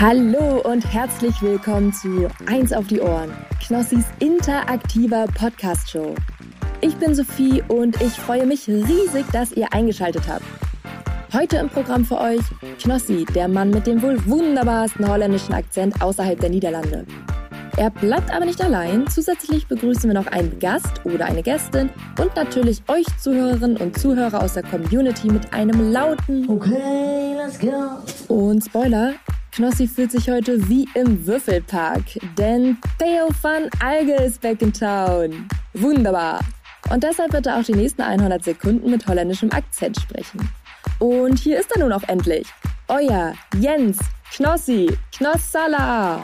Hallo und herzlich willkommen zu Eins auf die Ohren, Knossis interaktiver Podcast-Show. Ich bin Sophie und ich freue mich riesig, dass ihr eingeschaltet habt. Heute im Programm für euch Knossi, der Mann mit dem wohl wunderbarsten holländischen Akzent außerhalb der Niederlande. Er bleibt aber nicht allein. Zusätzlich begrüßen wir noch einen Gast oder eine Gästin und natürlich euch Zuhörerinnen und Zuhörer aus der Community mit einem lauten Okay, let's go. Und Spoiler, Knossi fühlt sich heute wie im Würfelpark, denn Theo van Alge ist back in town. Wunderbar. Und deshalb wird er auch die nächsten 100 Sekunden mit holländischem Akzent sprechen. Und hier ist er nun auch endlich. Euer Jens Knossi Knossala.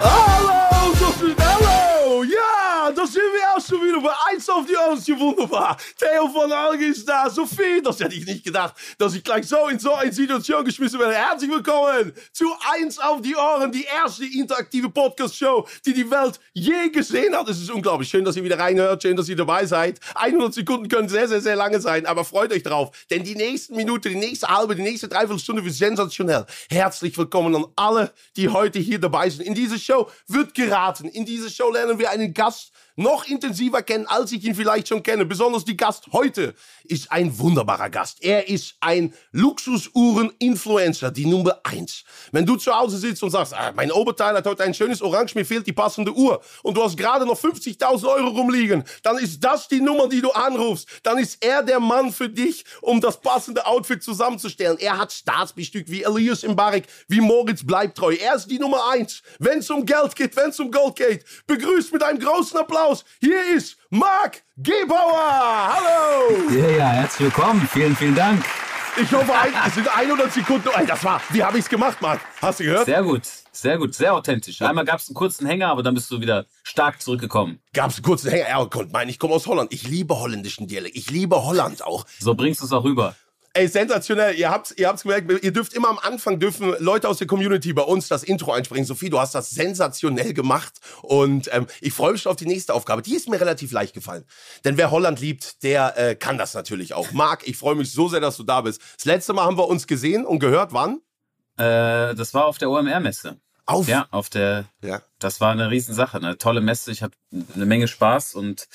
Hallo, Sophie, hallo! Ja, da sind wir schon wieder bei Eins auf die Ohren. Ja, wunderbar. Theo von Alge ist da. Sophie, das hätte ich nicht gedacht, dass ich gleich so in so eine Situation geschmissen werde. Herzlich willkommen zu Eins auf die Ohren, die erste interaktive Podcast-Show, die die Welt je gesehen hat. Es ist unglaublich. Schön, dass ihr wieder reinhört. Schön, dass ihr dabei seid. 100 Sekunden können sehr, sehr, sehr lange sein, aber freut euch drauf. Denn die nächsten Minuten, die nächste halbe, die nächste Dreiviertelstunde wird sensationell. Herzlich willkommen an alle, die heute hier dabei sind. In dieser Show wird geraten. In dieser Show lernen wir einen Gast noch intensiver kennen, als ich ihn vielleicht schon kenne. Besonders die Gast heute ist ein wunderbarer Gast. Er ist ein Luxusuhren-Influencer, die Nummer eins. Wenn du zu Hause sitzt und sagst, ah, mein Oberteil hat heute ein schönes Orange, mir fehlt die passende Uhr und du hast gerade noch 50.000 Euro rumliegen, dann ist das die Nummer, die du anrufst. Dann ist er der Mann für dich, um das passende Outfit zusammenzustellen. Er hat Staatsbestück wie Elias Mbarek, wie Moritz Bleibtreu. Er ist die Nummer eins. Wenn es um Geld geht, wenn es um Gold geht, begrüßt mit einem großen Applaus. Hier ist Marc Gebauer. Hallo. Ja, ja, herzlich willkommen. Vielen, vielen Dank. Ich hoffe, ein, es sind 100 Sekunden. Das war, wie habe ich es gemacht, Marc? Hast du gehört? Sehr gut, sehr gut, sehr authentisch. Einmal gab es einen kurzen Hänger, aber dann bist du wieder stark zurückgekommen. Gab es einen kurzen Hänger? Ja, Gott, mein, ich komme aus Holland. Ich liebe holländischen Dialekt. Ich liebe Holland auch. So bringst du es auch rüber. Ey, sensationell. Ihr habt's, ihr habt's gemerkt. Ihr dürft immer am Anfang dürfen Leute aus der Community bei uns das Intro einsprechen. Sophie, du hast das sensationell gemacht und ähm, ich freue mich schon auf die nächste Aufgabe. Die ist mir relativ leicht gefallen, denn wer Holland liebt, der äh, kann das natürlich auch. Marc, ich freue mich so sehr, dass du da bist. Das letzte Mal haben wir uns gesehen und gehört. Wann? Äh, das war auf der OMR-Messe. Auf? Ja, auf der. Ja. Das war eine Riesensache, eine tolle Messe. Ich hatte eine Menge Spaß und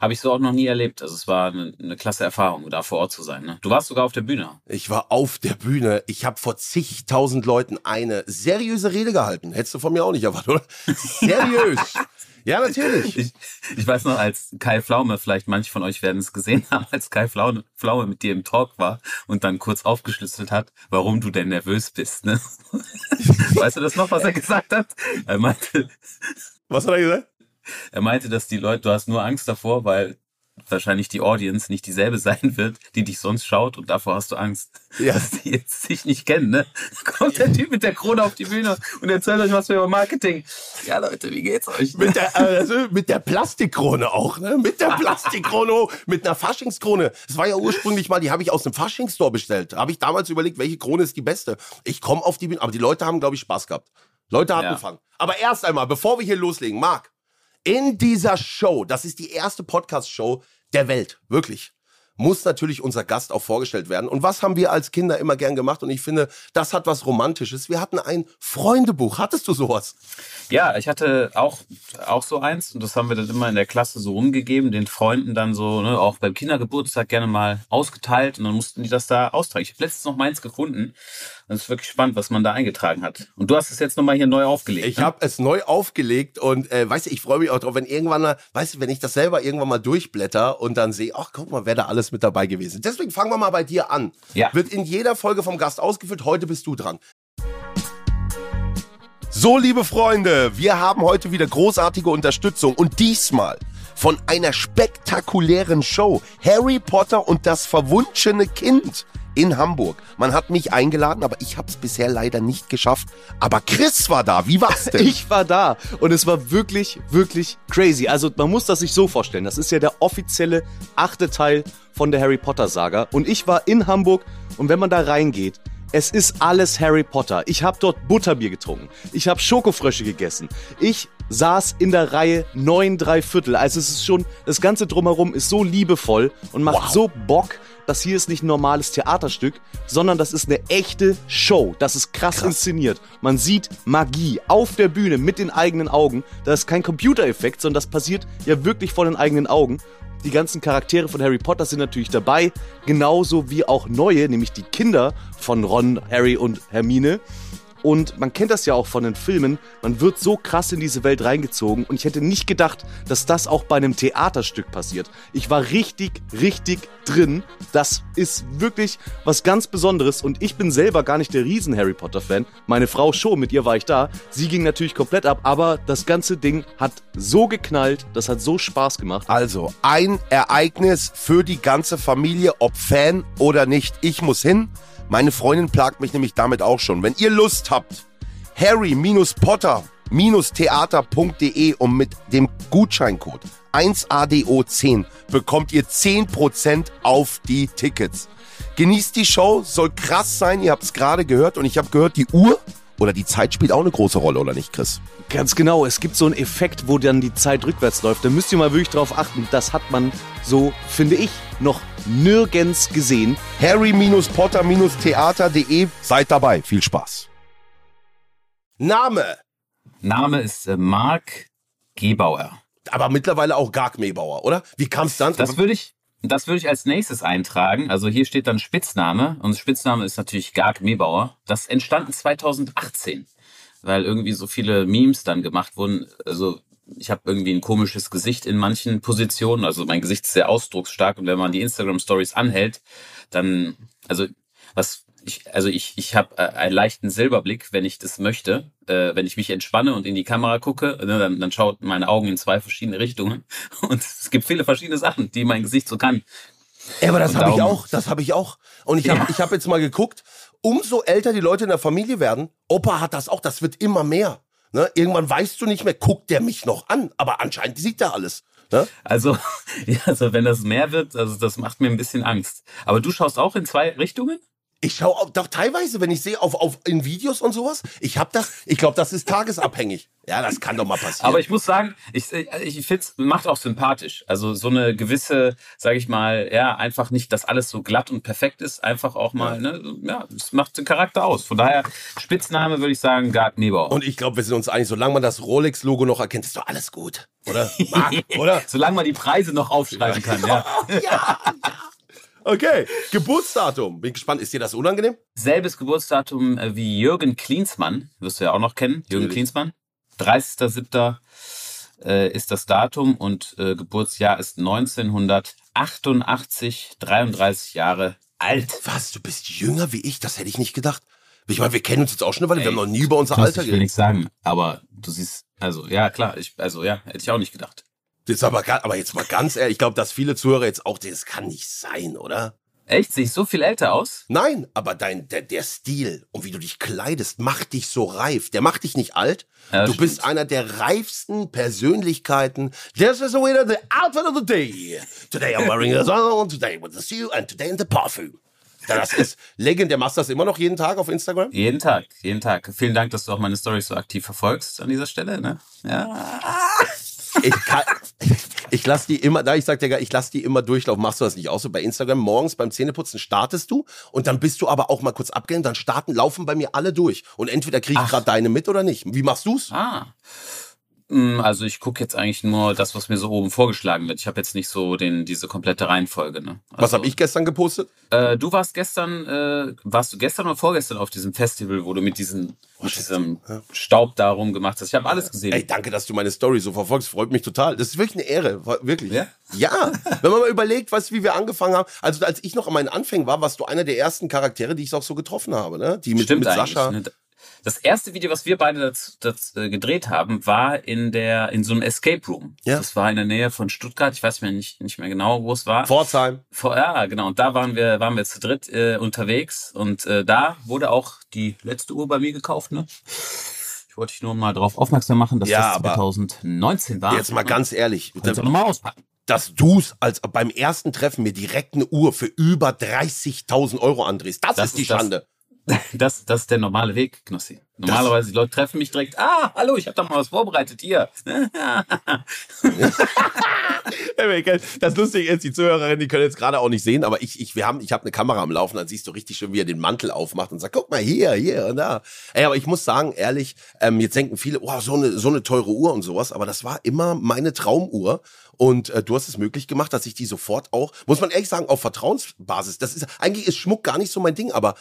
habe ich so auch noch nie erlebt. Also es war eine, eine klasse Erfahrung, da vor Ort zu sein. Ne? Du warst sogar auf der Bühne. Ich war auf der Bühne. Ich habe vor zigtausend Leuten eine seriöse Rede gehalten. Hättest du von mir auch nicht erwartet, oder? Seriös. Ja, natürlich. Ich, ich weiß noch, als Kai Pflaume, vielleicht manche von euch werden es gesehen haben, als Kai Pflaume, Pflaume mit dir im Talk war und dann kurz aufgeschlüsselt hat, warum du denn nervös bist. Ne? Weißt du das noch, was er gesagt hat? Er meinte, Was hat er gesagt? er meinte, dass die Leute, du hast nur Angst davor, weil wahrscheinlich die Audience nicht dieselbe sein wird, die dich sonst schaut und davor hast du Angst, Ja. dass die jetzt sich nicht kennen. Ne? Kommt der Typ mit der Krone auf die Bühne und erzählt euch was über Marketing. Ja Leute, wie geht's euch? Mit der, also mit der Plastikkrone auch, ne? Mit der Plastikkrone, mit einer Faschingskrone. Das war ja ursprünglich mal, die habe ich aus dem Faschingsstore bestellt. Habe ich damals überlegt, welche Krone ist die beste. Ich komme auf die Bühne, aber die Leute haben, glaube ich, Spaß gehabt. Leute hatten Ja. Aber erst einmal, bevor wir hier loslegen, Marc, in dieser Show, das ist die erste Podcast-Show der Welt, wirklich, muss natürlich unser Gast auch vorgestellt werden. Und was haben wir als Kinder immer gern gemacht? Und ich finde, das hat was Romantisches. Wir hatten ein Freundebuch. Hattest du sowas? Ja, ich hatte auch, auch so eins und das haben wir dann immer in der Klasse so rumgegeben, den Freunden dann so, ne, auch beim Kindergeburtstag gerne mal ausgeteilt und dann mussten die das da austragen. Ich habe letztens noch meins gefunden. Das ist wirklich spannend, was man da eingetragen hat. Und du hast es jetzt nochmal hier neu aufgelegt. Ich ne? habe es neu aufgelegt und äh, weißt du, ich freue mich auch drauf, wenn irgendwann weißt du, wenn ich das selber irgendwann mal durchblätter und dann sehe, ach guck mal, wer da alles mit dabei gewesen. Deswegen fangen wir mal bei dir an. Ja. Wird in jeder Folge vom Gast ausgefüllt. Heute bist du dran. So, liebe Freunde, wir haben heute wieder großartige Unterstützung und diesmal von einer spektakulären Show. Harry Potter und das verwunschene Kind in Hamburg. Man hat mich eingeladen, aber ich habe es bisher leider nicht geschafft. Aber Chris war da. Wie war's denn? Ich war da und es war wirklich, wirklich crazy. Also man muss das sich so vorstellen. Das ist ja der offizielle achte Teil von der Harry Potter Saga. Und ich war in Hamburg und wenn man da reingeht, es ist alles Harry Potter. Ich habe dort Butterbier getrunken. Ich habe Schokofrösche gegessen. Ich saß in der Reihe neun drei Viertel. Also es ist schon, das ganze drumherum ist so liebevoll und macht Wow. so Bock. das hier ist nicht ein normales Theaterstück, sondern das ist eine echte Show. Das ist krass, Krass. inszeniert. Man sieht Magie auf der Bühne mit den eigenen Augen. Das ist kein Computereffekt, sondern das passiert ja wirklich vor den eigenen Augen. Die ganzen Charaktere von Harry Potter sind natürlich dabei, genauso wie auch neue, nämlich die Kinder von Ron, Harry und Hermine. Und man kennt das ja auch von den Filmen, man wird so krass in diese Welt reingezogen und ich hätte nicht gedacht, dass das auch bei einem Theaterstück passiert. Ich war richtig, richtig drin. Das ist wirklich was ganz Besonderes und ich bin selber gar nicht der riesen Harry Potter Fan. Meine Frau schon, mit ihr war ich da. Sie ging natürlich komplett ab, aber das ganze Ding hat so geknallt, das hat so Spaß gemacht. Also, ein Ereignis für die ganze Familie, ob Fan oder nicht. Ich muss hin. Meine Freundin plagt mich nämlich damit auch schon. Wenn ihr Lust habt, harry-potter-theater.de und mit dem Gutscheincode 1ADO10 bekommt ihr 10% auf die Tickets. Genießt die Show, soll krass sein, ihr habt es gerade gehört und ich habe gehört, die Uhr oder die Zeit spielt auch eine große Rolle, oder nicht, Chris? Ganz genau, es gibt so einen Effekt, wo dann die Zeit rückwärts läuft. Da müsst ihr mal wirklich drauf achten. Das hat man so, finde ich, noch nirgends gesehen. harry-potter-theater.de Seid dabei, viel Spaß. Name, Name ist äh, Marc Gebauer. aber mittlerweile auch Garg Mebauer, oder? Wie kam es dann? Das würde ich, das würde ich als nächstes eintragen. Also hier steht dann Spitzname und Spitzname ist natürlich Garg Mebauer. Das entstanden 2018, weil irgendwie so viele Memes dann gemacht wurden. Also ich habe irgendwie ein komisches Gesicht in manchen Positionen. Also mein Gesicht ist sehr ausdrucksstark und wenn man die Instagram Stories anhält, dann also was ich, also ich, ich habe äh, einen leichten Silberblick, wenn ich das möchte. Äh, wenn ich mich entspanne und in die Kamera gucke, ne, dann, dann schaut meine Augen in zwei verschiedene Richtungen. Und es gibt viele verschiedene Sachen, die mein Gesicht so kann. Ja, aber das habe ich auch, das habe ich auch. Und ich habe Ja. ich hab jetzt mal geguckt, umso älter die Leute in der Familie werden, Opa hat das auch, das wird immer mehr. Ne? Irgendwann weißt du nicht mehr, guckt der mich noch an, aber anscheinend sieht er alles. Ne? Also, ja, also wenn das mehr wird, also das macht mir ein bisschen Angst. Aber du schaust auch in zwei Richtungen? Ich schaue auch- doch teilweise, wenn ich sehe auf, auf in Videos und sowas, ich habe das, ich glaube, das ist tagesabhängig. Ja, das kann doch mal passieren. Aber ich muss sagen, ich, ich finde es macht auch sympathisch. Also so eine gewisse, sage ich mal, ja, einfach nicht, dass alles so glatt und perfekt ist, einfach auch mal, ne, ja, es macht den Charakter aus. Von daher, Spitzname würde ich sagen, Gard Nebauer. und ich glaube, wir sind uns einig, solange man das Rolex-Logo noch erkennt, ist doch alles gut. Oder? Marc, oder? Solange man die Preise noch aufschreiben kann, ja. Okay, Geburtsdatum. Bin gespannt, ist dir das unangenehm? Selbes Geburtsdatum äh, wie Jürgen Klinsmann, wirst du ja auch noch kennen, Jürgen Natürlich. Klinsmann. 30.07. Äh, ist das Datum und äh, Geburtsjahr ist 1988, 33 Jahre alt. Was, du bist jünger wie ich? Das hätte ich nicht gedacht. Ich meine, wir kennen uns jetzt auch schon eine Weile, wir haben noch nie über unser Alter ich will geredet. nichts sagen, aber du siehst, also ja, klar, ich, also ja, hätte ich auch nicht gedacht. Ist aber, aber jetzt mal ganz ehrlich, ich glaube, dass viele Zuhörer jetzt auch, das kann nicht sein, oder? Echt? Sehe ich so viel älter aus? Nein, aber dein, der, der Stil und wie du dich kleidest, macht dich so reif. Der macht dich nicht alt. Ja, du stimmt. bist einer der reifsten Persönlichkeiten. This is the winner, the outfit of the day. Today I'm wearing this on, today with the suit and today in the perfume. Ja, das ist legendär. Machst du das immer noch jeden Tag auf Instagram? Jeden Tag, jeden Tag. Vielen Dank, dass du auch meine Stories so aktiv verfolgst an dieser Stelle. Ne? Ja. Ich, kann, ich lass die immer, da ich sag dir, ich lass die immer durchlaufen. Machst du das nicht auch so bei Instagram? Morgens beim Zähneputzen startest du und dann bist du aber auch mal kurz abgelenkt, dann starten, laufen bei mir alle durch. Und entweder krieg ich gerade deine mit oder nicht. Wie machst du's? Ah. Mm, Also ich gucke jetzt eigentlich nur das, was mir so oben vorgeschlagen wird. Ich habe jetzt nicht so den diese komplette Reihenfolge. Ne? Also, Was habe ich gestern gepostet? Äh, du warst gestern, äh, warst du gestern oder vorgestern auf diesem Festival, wo du mit diesem, mit diesem Staub da rumgemacht hast? Ich habe alles gesehen. Ey, danke, dass du meine Story so verfolgst. Freut mich total. Das ist wirklich eine Ehre. Wirklich. Ja? Ja. Wenn man mal überlegt, was, wie wir angefangen haben. Also, als ich noch an meinen Anfängen war, warst du einer der ersten Charaktere, die ich auch so getroffen habe, ne? Die mit, Stimmt mit. Sascha. Ne? Das erste Video, was wir beide das, das, äh, gedreht haben, war in der in so einem Escape Room. Ja. Das war in der Nähe von Stuttgart. Ich weiß mir nicht, nicht mehr genau, wo es war. Pforzheim. Vor, ja, genau. Und da waren wir, waren wir zu dritt äh, unterwegs. Und äh, da wurde auch die letzte Uhr bei mir gekauft. Ne? Ich wollte dich nur mal darauf aufmerksam machen, dass Ja, das aber 2019 war. Jetzt mal ganz ehrlich. Kannst du nochmal auspacken. dass du's als beim ersten Treffen mir direkt eine Uhr für über 30.000 Euro andrehst. Das, Das ist die ist das- Schande. Das, das ist der normale Weg, Knossi. Normalerweise, die Leute treffen mich direkt, ah, hallo, ich habe da mal was vorbereitet hier. Das Lustige ist, die Zuhörerinnen, die können jetzt gerade auch nicht sehen, aber ich, ich, wir haben, ich habe eine Kamera am Laufen, dann siehst du richtig schön, wie er den Mantel aufmacht und sagt, guck mal hier, hier und da. Ey, aber ich muss sagen, ehrlich, ähm, jetzt denken viele, wow, so eine, so eine teure Uhr und sowas, aber das war immer meine Traumuhr. Und äh, du hast es möglich gemacht, dass ich die sofort auch, muss man ehrlich sagen, auf Vertrauensbasis, das ist, eigentlich ist Schmuck gar nicht so mein Ding, aber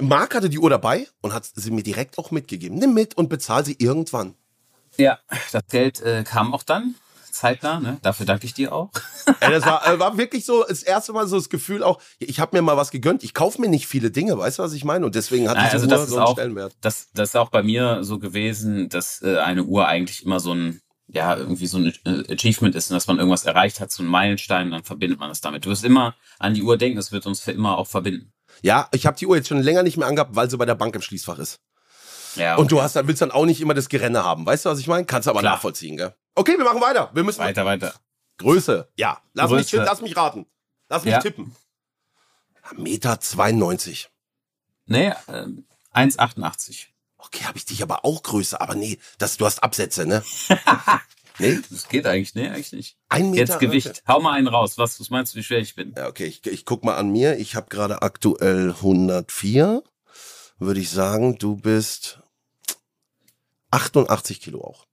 Marc hatte die Uhr dabei und hat sie mir direkt auch mitgegeben. Nimm mit und bezahl sie irgendwann. Ja, das Geld äh, kam auch dann zeitnah. Ne? Dafür danke ich dir auch. ja, das war, äh, war wirklich so das erste Mal so das Gefühl auch, ich habe mir mal was gegönnt. Ich kaufe mir nicht viele Dinge, weißt du, was ich meine? Und deswegen hat Nein, diese also Uhr so einen auch, Stellenwert. Das, das ist auch bei mir so gewesen, dass äh, eine Uhr eigentlich immer so ein ja, irgendwie so ein äh, Achievement ist, dass man irgendwas erreicht hat, so ein Meilenstein, dann verbindet man das damit. Du wirst immer an die Uhr denken, das wird uns für immer auch verbinden. Ja, ich habe die Uhr jetzt schon länger nicht mehr angehabt, weil sie bei der Bank im Schließfach ist. Ja, okay. Und du hast dann willst dann auch nicht immer das Gerenne haben. Weißt du, was ich meine? Kannst du aber Klar. nachvollziehen, gell? Okay, wir machen weiter. Wir müssen weiter, weiter. Größe. Ja, lass mich Größe. lass mich raten. Lass mich Ja. tippen. Meter 92. Nee, äh, 1,88. Okay, habe ich dich aber auch größer, aber nee, das, du hast Absätze, ne? nee, Das geht eigentlich, nee, eigentlich nicht. ein Meter. Jetzt Gewicht. Hau mal einen raus. Was, was meinst du, wie schwer ich bin? Ja, okay, ich, ich guck mal an mir. Ich habe gerade aktuell 104. Würde ich sagen, du bist 88 Kilo auch.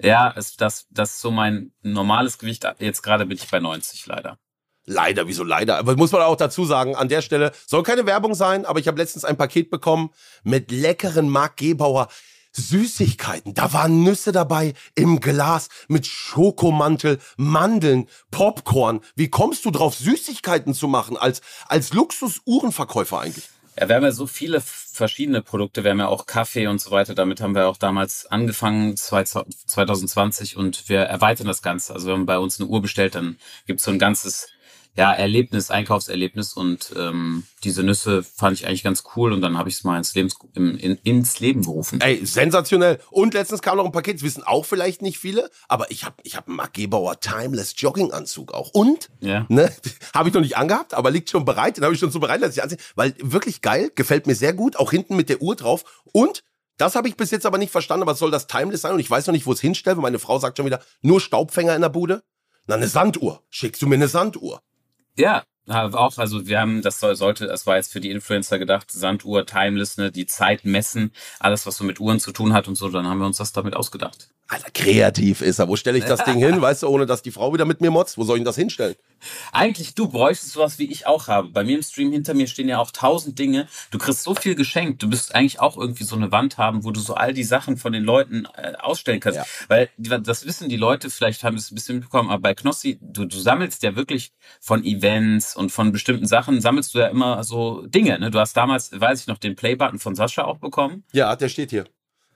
Ja, ist das, das ist so mein normales Gewicht. Jetzt gerade bin ich bei 90 leider. Leider, wieso leider? Aber muss man auch dazu sagen, an der Stelle soll keine Werbung sein, aber ich habe letztens ein Paket bekommen mit leckeren Marc Gebauer Süßigkeiten. Da waren Nüsse dabei im Glas mit Schokomantel, Mandeln, Popcorn. Wie kommst du drauf, Süßigkeiten zu machen als, als Luxus-Uhrenverkäufer eigentlich? Ja, wir haben ja so viele verschiedene Produkte. Wir haben ja auch Kaffee und so weiter. Damit haben wir auch damals angefangen, 2020, und wir erweitern das Ganze. Also wenn man bei uns eine Uhr bestellt, dann gibt's so ein ganzes ja, Erlebnis, Einkaufserlebnis und ähm, diese Nüsse fand ich eigentlich ganz cool und dann habe ich es mal ins, Lebens im, in, ins Leben gerufen. Ey, sensationell. Und letztens kam noch ein Paket, das wissen auch vielleicht nicht viele, aber ich habe ich hab einen Marc Gebauer Timeless Jogginganzug auch. Und Ja. Ne? Habe ich noch nicht angehabt, aber liegt schon bereit. Den habe ich schon so bereit, dass ich ansehe. Weil wirklich geil, gefällt mir sehr gut. Auch hinten mit der Uhr drauf. Und das habe ich bis jetzt aber nicht verstanden, aber soll das Timeless sein. Und ich weiß noch nicht, wo es hinstellt, weil meine Frau sagt schon wieder, nur Staubfänger in der Bude. Na, eine Sanduhr. Schickst du mir eine Sanduhr? Ja, auch, also wir haben, das soll, sollte, das war jetzt für die Influencer gedacht, Sanduhr, Timeless, ne, die Zeit messen, alles, was so mit Uhren zu tun hat und so, dann haben wir uns das damit ausgedacht. Alter, kreativ ist er. Wo stelle ich das Ding hin? Weißt du, ohne dass die Frau wieder mit mir motzt? Wo soll ich denn das hinstellen? Eigentlich, du bräuchtest sowas, wie ich auch habe. Bei mir im Stream hinter mir stehen ja auch tausend Dinge. Du kriegst so viel geschenkt. Du müsstest eigentlich auch irgendwie so eine Wand haben, wo du so all die Sachen von den Leuten äh, ausstellen kannst. Ja. Weil das wissen die Leute, vielleicht haben es ein bisschen mitbekommen, aber bei Knossi, du, du sammelst ja wirklich von Events und von bestimmten Sachen, sammelst du ja immer so Dinge. Ne? Du hast damals, weiß ich noch, den Playbutton von Sascha auch bekommen. Ja, der steht hier.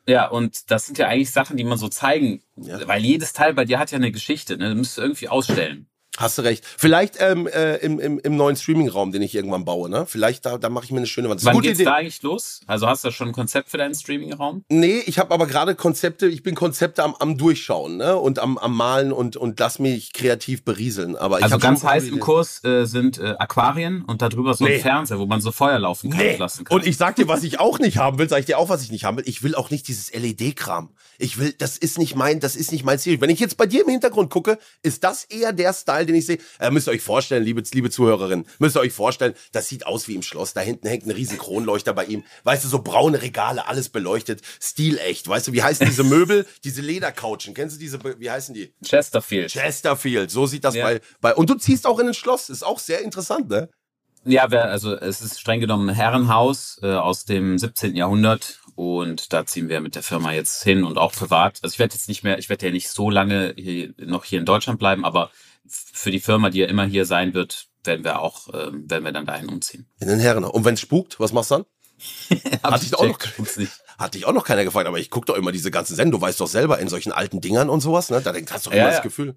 Ja, und das sind ja eigentlich Sachen, die man so zeigen, Ja. weil jedes Teil bei dir hat ja eine Geschichte, ne? Du müsstest du irgendwie ausstellen. Hast du recht. Vielleicht ähm, äh, im, im, im neuen Streaming-Raum, den ich irgendwann baue, ne? Vielleicht da, da mache ich mir eine schöne Wand. Wann geht's Idee. da eigentlich los? Also hast du schon ein Konzept für deinen Streaming-Raum? Nee, ich habe aber gerade Konzepte, ich bin Konzepte am, am Durchschauen, ne? Und am, am Malen und, und lass mich kreativ berieseln. Aber ich Also ganz heiß im Ideen. Kurs äh, sind äh, Aquarien und darüber so Nee. ein Fernseher, wo man so Feuer laufen kann, Nee. lassen kann. Und ich sag dir, was ich auch nicht haben will, sag ich dir auch, was ich nicht haben will. Ich will auch nicht dieses LED-Kram. Ich will, das ist nicht mein, das ist nicht mein Ziel. Wenn ich jetzt bei dir im Hintergrund gucke, ist das eher der Style, den ich sehe. Äh, müsst ihr euch vorstellen, liebe, liebe Zuhörerinnen, müsst ihr euch vorstellen, das sieht aus wie im Schloss. Da hinten hängt ein riesen Kronleuchter bei ihm. Weißt du, so braune Regale, alles beleuchtet, stilecht. Weißt du, wie heißen diese Möbel? diese Ledercouchen. Kennst du diese, wie heißen die? Chesterfield. Chesterfield. So sieht das Ja. bei, bei, und du ziehst auch in ein Schloss. Ist auch sehr interessant, ne? Ja, also es ist streng genommen ein Herrenhaus äh, aus dem 17. Jahrhundert und da ziehen wir mit der Firma jetzt hin und auch privat. Also ich werde jetzt nicht mehr, ich werde ja nicht so lange hier, noch hier in Deutschland bleiben, aber für die Firma, die ja immer hier sein wird, werden wir auch, ähm, werden wir dann dahin umziehen. In den Herrenhaus. Und wenn's spukt, was machst du dann? Hatte ich auch noch- dich auch noch keiner gefragt, aber ich guck doch immer diese ganzen Sendungen, du weißt doch selber, in solchen alten Dingern und sowas, ne? Da denk- hast du doch Ja, immer das ja. Gefühl.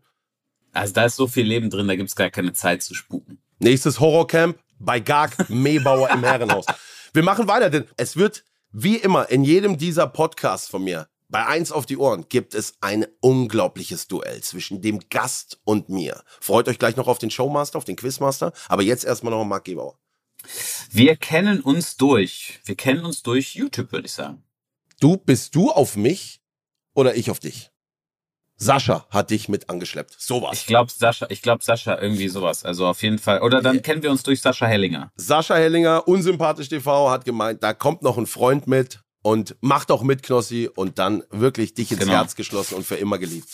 Also da ist so viel Leben drin, da gibt's gar keine Zeit zu spuken. Nächstes Horrorcamp bei Gag Mehbauer im Herrenhaus. Wir machen weiter, denn es wird wie immer in jedem dieser Podcasts von mir bei eins auf die Ohren gibt es ein unglaubliches Duell zwischen dem Gast und mir. Freut euch gleich noch auf den Showmaster, auf den Quizmaster, aber jetzt erstmal noch Marc Gebauer. Wir kennen uns durch. Wir kennen uns durch YouTube, würde ich sagen. Du, bist du auf mich oder ich auf dich? Sascha hat dich mit angeschleppt. Sowas. Ich glaube Sascha, ich glaube Sascha irgendwie sowas. Also auf jeden Fall. Oder dann kennen wir uns durch Sascha Hellinger. Sascha Hellinger, unsympathisch TV, hat gemeint, da kommt noch ein Freund mit und macht auch mit, Knossi, und dann wirklich dich ins Genau. Herz geschlossen und für immer geliebt.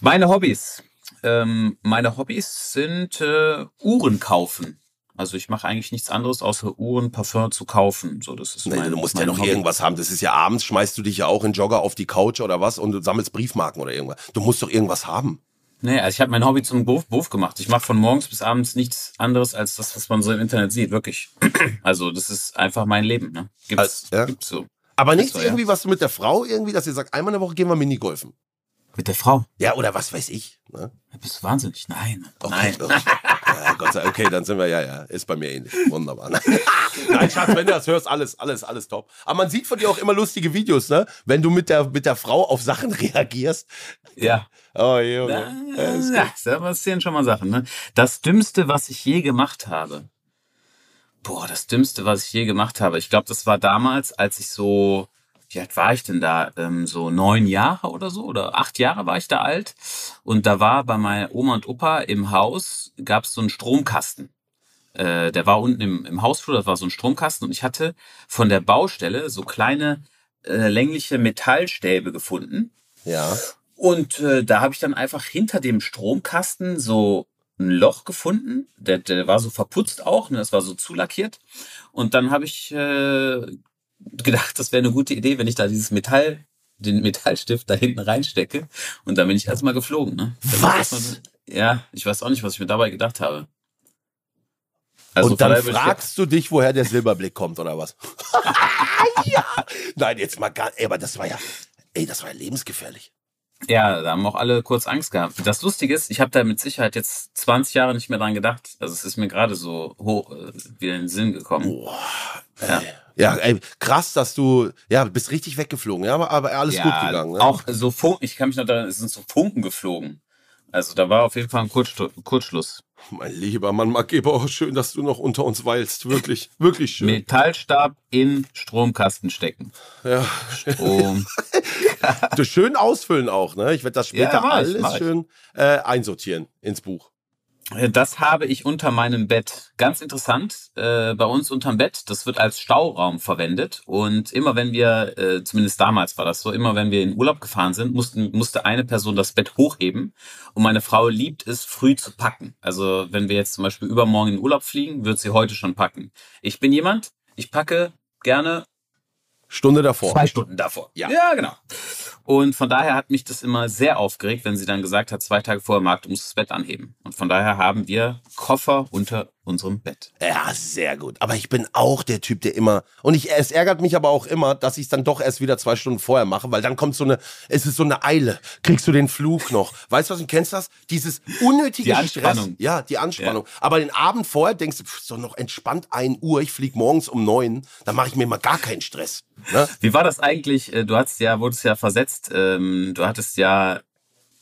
Meine Hobbys. Ähm, meine Hobbys sind äh, Uhren kaufen. Also ich mache eigentlich nichts anderes, außer Uhren, Parfum zu kaufen. So, das ist Nee, mein, du musst ja mein noch Hobby. irgendwas haben. Das ist ja abends, schmeißt du dich ja auch in Jogger auf die Couch oder was und du sammelst Briefmarken oder irgendwas. Du musst doch irgendwas haben. Nee, also ich habe mein Hobby zum Beruf, Beruf gemacht. Ich mache von morgens bis abends nichts anderes als das, was man so im Internet sieht, wirklich. Also das ist einfach mein Leben. Ne? Gibt's, Als- ja? gibt's so. Aber nichts so, ja. irgendwie, was du mit der Frau irgendwie, dass ihr sagt, einmal in der Woche gehen wir Minigolfen. Mit der Frau. Ja, oder was weiß ich. Ne? Bist du wahnsinnig? Nein. Okay. Nein. Ja, Gott sei Dank. Okay, dann sind wir, ja, ja, ist bei mir ähnlich. Wunderbar. Nein, Schatz, wenn du das hörst, alles, alles, alles top. Aber man sieht von dir auch immer lustige Videos, ne? Wenn du mit der, mit der Frau auf Sachen reagierst. Ja. Oh, Junge. Ja, gut. Ja, da passieren schon mal Sachen. Ne? Das Dümmste, was ich je gemacht habe. Boah, das Dümmste, was ich je gemacht habe. Ich glaube, das war damals, als ich so, wie alt war ich denn da? Ähm, so neun Jahre oder so oder acht Jahre war ich da alt. Und da war bei meiner Oma und Opa im Haus, gab es so einen Stromkasten. Äh, der war unten im, im Hausflur, das war so ein Stromkasten. Und ich hatte von der Baustelle so kleine äh, längliche Metallstäbe gefunden. Ja. Und äh, da habe ich dann einfach hinter dem Stromkasten so ein Loch gefunden. Der, der war so verputzt auch, ne? das war so zulackiert. Und dann habe ich äh, gedacht, das wäre eine gute Idee, wenn ich da dieses Metall, den Metallstift da hinten reinstecke. Und dann bin ich erstmal geflogen. Ne? Dann Was? erstmal- Ja, ich weiß auch nicht, was ich mir dabei gedacht habe. Also und dann fragst du dich, woher der Silberblick kommt oder was? ja. Nein, jetzt mal gar, ey, aber das war ja, ey, das war ja lebensgefährlich. Ja, da haben auch alle kurz Angst gehabt. Das Lustige ist, ich habe da mit Sicherheit jetzt 20 Jahre nicht mehr dran gedacht. Also es ist mir gerade so hoch äh, wieder in den Sinn gekommen. Boah. Ja. Ja, ey, krass, dass du, ja, bist richtig weggeflogen, ja, aber, aber alles ja, gut gegangen. Ne? Auch so Funken, ich kann mich noch daran, es sind so Funken geflogen. Also da war auf jeden Fall ein Kurzstu- Kurzschluss. Mein lieber Mann, Margeber, oh, schön, dass du noch unter uns weilst. Wirklich, wirklich schön. Metallstab in Stromkasten stecken. Ja. Du schön ausfüllen auch, ne? Ich werde das später Ja, alles schön äh, einsortieren ins Buch. Das habe ich unter meinem Bett. Ganz interessant, äh, bei uns unterm Bett, das wird als Stauraum verwendet. Und immer wenn wir, äh, zumindest damals war das so, immer wenn wir in Urlaub gefahren sind, mussten, musste eine Person das Bett hochheben. Und meine Frau liebt es, früh zu packen. Also wenn wir jetzt zum Beispiel übermorgen in Urlaub fliegen, wird sie heute schon packen. Ich bin jemand, ich packe gerne Stunde davor. Zwei Stunden davor. Ja. ja, genau. Und von daher hat mich das immer sehr aufgeregt, wenn sie dann gesagt hat, zwei Tage vorher, Marc, du musst das Bett anheben. Und von daher haben wir Koffer unter unserem Bett. Ja, sehr gut. Aber ich bin auch der Typ, der immer, und ich, es ärgert mich aber auch immer, dass ich es dann doch erst wieder zwei Stunden vorher mache, weil dann kommt so eine, es ist so eine Eile. Kriegst du den Flug noch? Weißt du was, du kennst das? Dieses unnötige Die Anspannung. Stress. Ja, die Anspannung. Aber den Abend vorher denkst du, pff, so noch entspannt ein Uhr, ich flieg morgens um neun, dann mache ich mir mal gar keinen Stress. Ne? Wie war das eigentlich? Äh, Du hattest ja, wurdest ja versetzt, ähm, du hattest ja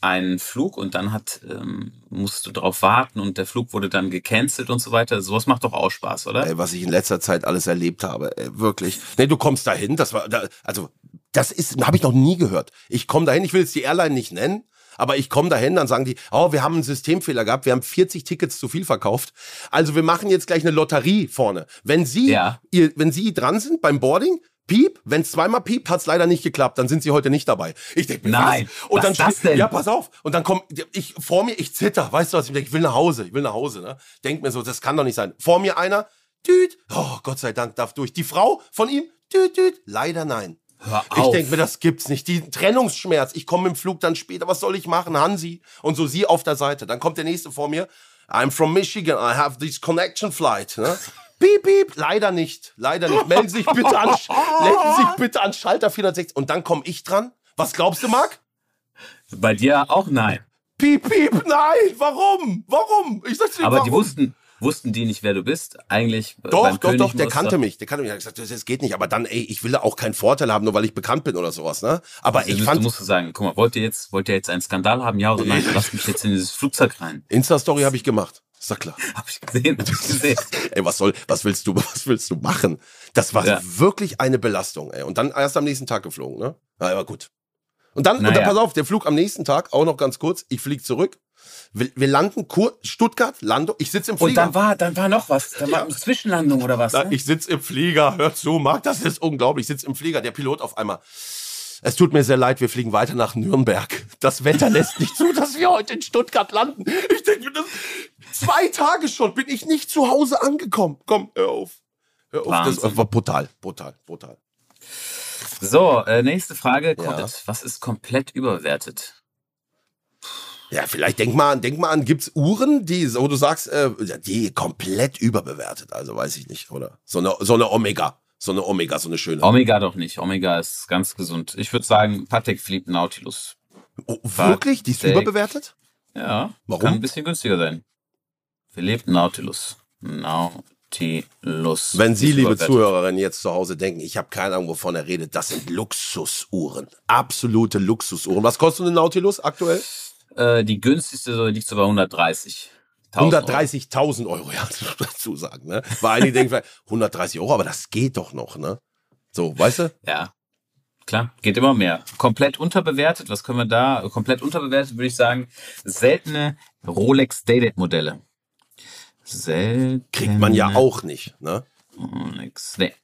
einen Flug und dann hat, ähm, musst du drauf warten und der Flug wurde dann gecancelt und so weiter. Sowas macht doch auch Spaß, oder? Ey, was ich in letzter Zeit alles erlebt habe, ey, wirklich. Nee, du kommst dahin, das war, da, also, das ist, habe ich noch nie gehört. Ich komme dahin, ich will jetzt die Airline nicht nennen, aber ich komme dahin, dann sagen die, oh, wir haben einen Systemfehler gehabt, wir haben 40 Tickets zu viel verkauft. Also wir machen jetzt gleich eine Lotterie vorne. Wenn Sie, Ja. ihr, wenn Sie dran sind beim Boarding, piep, wenn es zweimal piept, hat's leider nicht geklappt, dann sind Sie heute nicht dabei. Ich denke mir, Nein, was? Und was dann ist das denn? Ja, pass auf. Und dann kommt, ich, vor mir, ich zitter, weißt du was, ich denke, ich will nach Hause, ich will nach Hause, ne? Denk mir so, das kann doch nicht sein. Vor mir einer, düt, oh, Gott sei Dank darf durch. Die Frau von ihm, düt, düt, leider nein. Hör Ich auf. denke mir, das gibt's nicht. Die Trennungsschmerz. Ich komme im Flug dann später. Was soll ich machen? Hansi. Und so sie auf der Seite. Dann kommt der nächste vor mir. I'm from Michigan. I have this connection flight. Ne? Piep, piep. Leider nicht. Leider nicht. Melden Sie sich bitte an, melden sich bitte an Schalter 460. Und dann komme ich dran. Was glaubst du, Marc? Bei dir auch nein. Piep, piep. Nein. Warum? Warum? Ich sag's dir, Aber warum? die wussten, wussten die nicht, wer du bist? Eigentlich. Doch, beim doch, König doch, der kannte mich. Der kannte mich. Er hat gesagt, das, geht nicht. Aber dann, ey, ich will da auch keinen Vorteil haben, nur weil ich bekannt bin oder sowas, ne? Aber Du ich musst- fand, Du musst sagen, guck mal, wollt ihr jetzt, wollt ihr jetzt einen Skandal haben? Ja oder nein? Lass mich jetzt in dieses Flugzeug rein. Insta-Story habe ich gemacht. Ist doch klar. Hab ich gesehen, hab ich gesehen. Ey, was soll, was willst du, was willst du machen? Das war Ja. wirklich eine Belastung, ey. Und dann erst am nächsten Tag geflogen, ne? Na, aber gut. Und dann, und Naja. dann pass auf, der Flug am nächsten Tag, auch noch ganz kurz, ich flieg zurück. Wir, wir landen kur Stuttgart, Landung, ich sitze im Flieger. Und dann war, dann war noch was. Dann war eine Zwischenlandung oder was? Ne? ich sitze im Flieger, hör zu, Marc, das ist unglaublich. Ich sitze im Flieger, der Pilot auf einmal. Es tut mir sehr leid, wir fliegen weiter nach Nürnberg. Das Wetter lässt nicht zu, dass wir heute in Stuttgart landen. Ich denke mir, das, zwei Tage schon bin ich nicht zu Hause angekommen. Komm, hör auf. Hör auf, das war brutal, brutal, brutal. So, äh, nächste Frage. Ja. Was ist komplett überbewertet? Ja, vielleicht denk mal an, denk mal an, gibt's Uhren, die, wo du sagst, äh, die komplett überbewertet, also weiß ich nicht, oder? So eine, so eine Omega, so eine Omega, so eine schöne. Omega doch nicht. Omega ist ganz gesund. Ich würde sagen, Patek Philippe Nautilus. Oh, wirklich? Die ist Steak. überbewertet? Ja. Warum? Kann ein bisschen günstiger sein. Philippe Nautilus. Nautilus. Wenn Sie, liebe. Zuhörerinnen, jetzt zu Hause denken, ich habe keine Ahnung, wovon er redet, das sind Luxusuhren. Absolute Luxusuhren. Was kostet eine Nautilus aktuell? Äh, die günstigste liegt so bei 130. 130.000 Euro, ja, dazu sagen. Ne? Weil einige denken vielleicht, 130 Euro, aber das geht doch noch, ne? So, weißt du? Ja. Klar, geht immer mehr. Komplett unterbewertet, was können wir da? Komplett unterbewertet würde ich sagen, seltene Rolex Day-Date Modelle. Seltene Kriegt man ja auch nicht, ne? Rolex. Nee.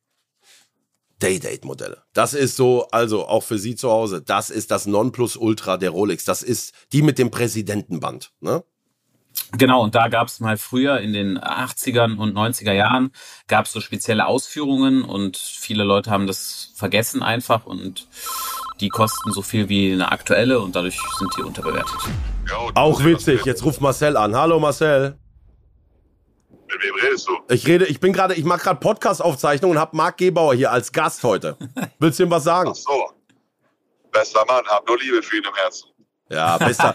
Day-Date-Modelle. Das ist so, also auch für Sie zu Hause, das ist das Nonplusultra der Rolex. Das ist die mit dem Präsidentenband, ne? Genau, und da gab es mal früher in den 80ern und 90er Jahren gab es so spezielle Ausführungen und viele Leute haben das vergessen einfach und die kosten so viel wie eine aktuelle und dadurch sind die unterbewertet. Auch witzig. Jetzt ruft Marcel an. Hallo Marcel. Mit wem redest du? Ich rede, ich bin gerade, ich mache gerade Podcast-Aufzeichnung und habe Marc Gebauer hier als Gast heute. Willst du ihm was sagen? Ach so. Bester Mann, hab nur Liebe für ihn im Herzen. Ja, bester,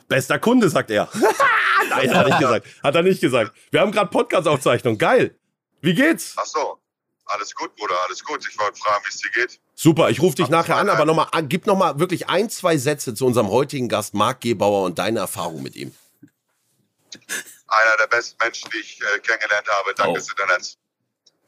bester Kunde, sagt er. Nein, hat er nicht gesagt. Hat er nicht gesagt. Wir haben gerade Podcast-Aufzeichnung. Geil. Wie geht's? Ach so. Alles gut, Bruder, alles gut. Ich wollte fragen, wie es dir geht. Super, ich rufe dich nachher an, aber nochmal, gib nochmal wirklich ein, zwei Sätze zu unserem heutigen Gast, Marc Gebauer, und deine Erfahrung mit ihm. Einer der besten Menschen, die ich äh, kennengelernt habe. Dank Oh. des Internets.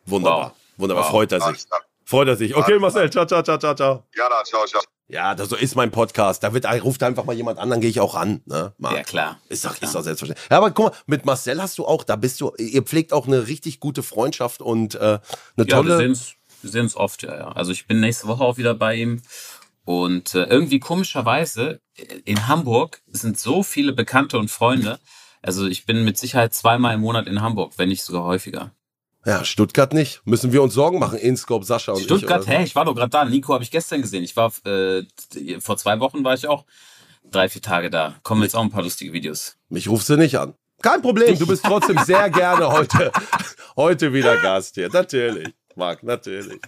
Wunderbar. Wow. Wunderbar, Wow. freut er sich. Freut er sich. Okay, Marcel, ciao, ciao, ciao, ciao, ciao. Ja, na, ciao, ciao. Ja, das so ist mein Podcast. Da wird, ruft einfach mal jemand an, dann gehe ich auch ran. Ne, Marc? Ja, klar. Ist doch, ist doch selbstverständlich. Ja, aber guck mal, mit Marcel hast du auch, da bist du, ihr pflegt auch eine richtig gute Freundschaft und äh, eine Ja, wir tolle. sehen uns wir sehen uns oft, ja, ja. Also ich bin nächste Woche auch wieder bei ihm. Und äh, irgendwie komischerweise, in Hamburg sind so viele Bekannte und Freunde. Also ich bin mit Sicherheit zweimal im Monat in Hamburg, wenn nicht sogar häufiger. Ja, Stuttgart nicht. Müssen wir uns Sorgen machen. Inscope, Sascha und Stuttgart, ich. hä, ich war doch gerade da. Nico habe ich gestern gesehen. Ich war äh, vor zwei Wochen war ich auch drei, vier Tage da. Kommen jetzt auch ein paar lustige Videos. Mich rufst du nicht an. Kein Problem, du bist trotzdem sehr gerne heute, heute wieder Gast hier. Natürlich, Marc, natürlich.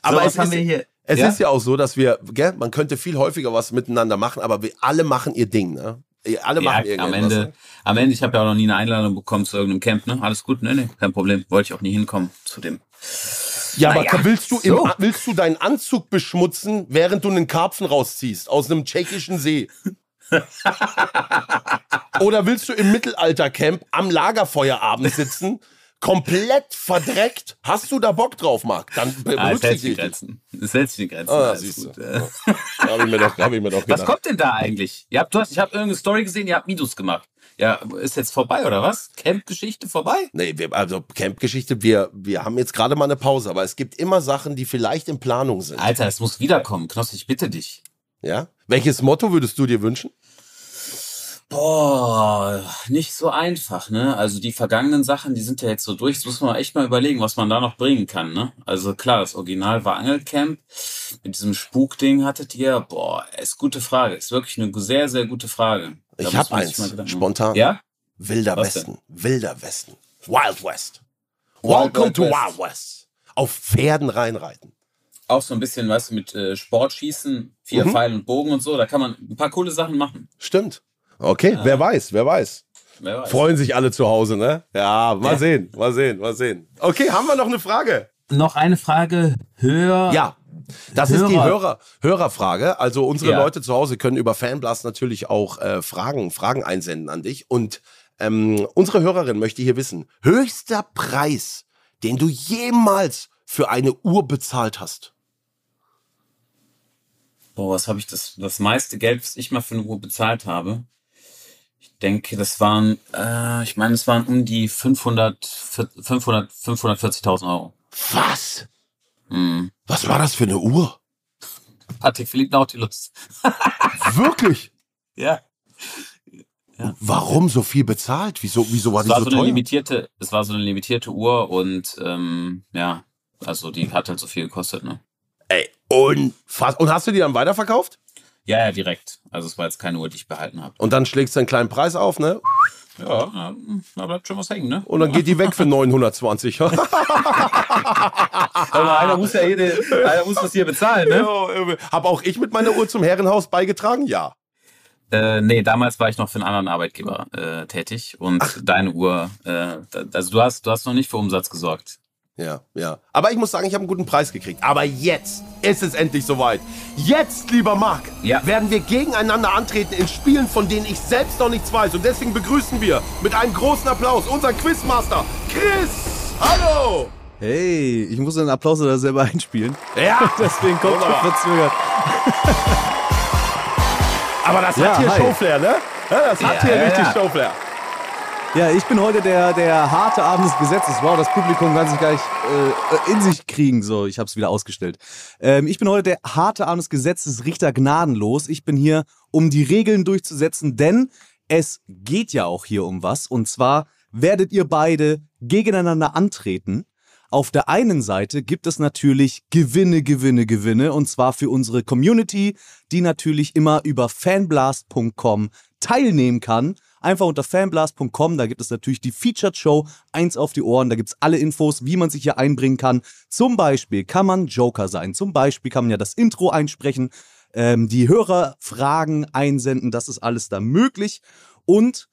Aber so, es, haben ist, wir hier? es Ja? ist ja auch so, dass wir, gell, man könnte viel häufiger was miteinander machen, aber wir alle machen ihr Ding, ne? Ihr Alle machen Ja, am. Ende, ne? am Ende, ich habe ja auch noch nie eine Einladung bekommen zu irgendeinem Camp, ne? Alles gut, ne, ne, kein Problem. Wollte ich auch nie hinkommen zu dem. Ja, aber Naja, willst du, so. im, willst du deinen Anzug beschmutzen, während du einen Karpfen rausziehst aus einem tschechischen See? Oder willst du im Mittelaltercamp am Lagerfeuerabend sitzen, komplett verdreckt? Hast du da Bock drauf, Marc? Dann Ah, berücksichtige die ich. Es hält sich die Grenzen. Ah, siehst du. gut. Äh, Hab ich mir doch, hab ich mir doch Was gedacht. kommt denn da eigentlich? Ihr habt, du hast, ich habe irgendeine Story gesehen, ihr habt Videos gemacht. Ja, ist jetzt vorbei oder was? Camp-Geschichte vorbei? Nee, wir, also Campgeschichte, wir, wir haben jetzt gerade mal eine Pause, aber es gibt immer Sachen, die vielleicht in Planung sind. Alter, es muss wiederkommen. Knossi, ich bitte dich. Ja? Welches Motto würdest du dir wünschen? Boah, nicht so einfach, ne? Also die vergangenen Sachen, die sind ja jetzt so durch. Das muss man echt mal überlegen, was man da noch bringen kann, ne? Also klar, das Original war Angelcamp. Mit diesem Spukding hattet ihr. Boah, ist gute Frage. Ist wirklich eine sehr, sehr gute Frage. Da Ich muss hab man sich eins, spontan. Ja? Wilder Was Westen. Wilder Westen. Wild West. Welcome Wild to West. Wild West. Auf Pferden reinreiten. Auch so ein bisschen, weißt du, mit äh, Sportschießen, vier Mhm. Pfeil und Bogen und so. Da kann man ein paar coole Sachen machen. Stimmt. Okay, wer weiß, wer weiß. Wer weiß. Freuen sich alle zu Hause, ne? Ja, mal Ja. sehen, mal sehen, mal sehen. Okay, haben wir noch eine Frage? Noch eine Frage höher. Ja. Das ist die Hörer. Hörer, Hörerfrage. Also unsere Ja. Leute zu Hause können über Fanblast natürlich auch äh, Fragen, Fragen einsenden an dich. Und Ähm, unsere Hörerin möchte hier wissen, höchster Preis, den du jemals für eine Uhr bezahlt hast. Boah, was habe ich das, das meiste Geld, was ich mal für eine Uhr bezahlt habe? Ich denke, das waren, äh, ich meine, es waren um die 500, 500, 540.000 Euro. Was? Hm. Was war das für eine Uhr? Patrick Philipp Nautilus. Wirklich? Ja. Warum so viel bezahlt? Wieso, wieso war Es die war so so eine teuer? limitierte, es war so eine limitierte Uhr und ähm, ja, also die hat halt so viel gekostet, ne? Ey, und, und hast du die dann weiterverkauft? Ja, ja, direkt. Also es war jetzt keine Uhr, die ich behalten habe. Und dann schlägst du einen kleinen Preis auf, ne? Ja, da bleibt schon was hängen, ne? Und dann geht die weg für 920. Aber einer muss ja jede, einer muss das hier bezahlen, ne? Ja, Hab auch ich mit meiner Uhr zum Herrenhaus beigetragen? Ja. Äh, nee, damals war ich noch für einen anderen Arbeitgeber äh, tätig und deine Uhr, äh, also du hast, du hast noch nicht für Umsatz gesorgt. Ja, ja. Aber ich muss sagen, ich habe einen guten Preis gekriegt. Aber jetzt ist es endlich soweit. Jetzt, lieber Marc, Ja. werden wir gegeneinander antreten in Spielen, von denen ich selbst noch nichts weiß. Und deswegen begrüßen wir mit einem großen Applaus unseren Quizmaster, Chris. Hallo. Hey, ich muss den Applaus da selber einspielen. Ja, Deswegen kommt auch verzögert. aber das Ja, hat hier hi. Showflair, ne? Ja, das hat Ja, hier ja, richtig ja. Showflair. Ja, ich bin heute der, der harte Abend des Gesetzes. Wow, das Publikum kann sich gleich äh, in sich kriegen. So, ich habe es wieder ausgestellt. Ähm, ich bin heute der harte Abend des Gesetzes, Richter gnadenlos. Ich bin hier, um die Regeln durchzusetzen, denn es geht ja auch hier um was. Und zwar werdet ihr beide gegeneinander antreten. Auf der einen Seite gibt es natürlich Gewinne, Gewinne, Gewinne und zwar für unsere Community, die natürlich immer über fanblast.com teilnehmen kann. Einfach unter fanblast.com, da gibt es natürlich die Featured Show, eins auf die Ohren, da gibt's alle Infos, wie man sich hier einbringen kann. Zum Beispiel kann man Joker sein, zum Beispiel kann man ja das Intro einsprechen, ähm, die Hörerfragen einsenden, das ist alles da möglich. Und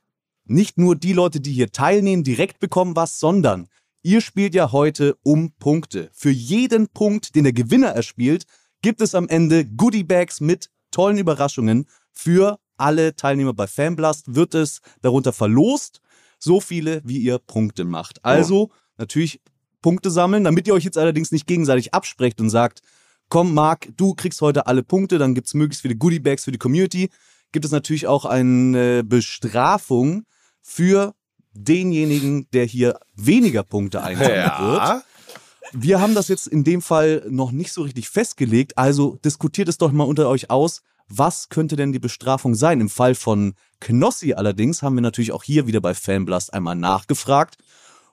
nicht nur die Leute, die hier teilnehmen, direkt bekommen was, sondern ihr spielt ja heute um Punkte. Für jeden Punkt, den der Gewinner erspielt, gibt es am Ende Goodie Bags mit tollen Überraschungen. Für alle Teilnehmer bei Fanblast wird es darunter verlost, so viele wie ihr Punkte macht. Also natürlich Punkte sammeln, damit ihr euch jetzt allerdings nicht gegenseitig absprecht und sagt, komm Marc, du kriegst heute alle Punkte, dann gibt's möglichst viele Goodie Bags für die Community. Gibt es natürlich auch eine Bestrafung für denjenigen, der hier weniger Punkte einsammeln wird. Ja. Wir haben das jetzt in dem Fall noch nicht so richtig festgelegt, also diskutiert es doch mal unter euch aus. Was könnte denn die Bestrafung sein? Im Fall von Knossi allerdings haben wir natürlich auch hier wieder bei Fanblast einmal nachgefragt.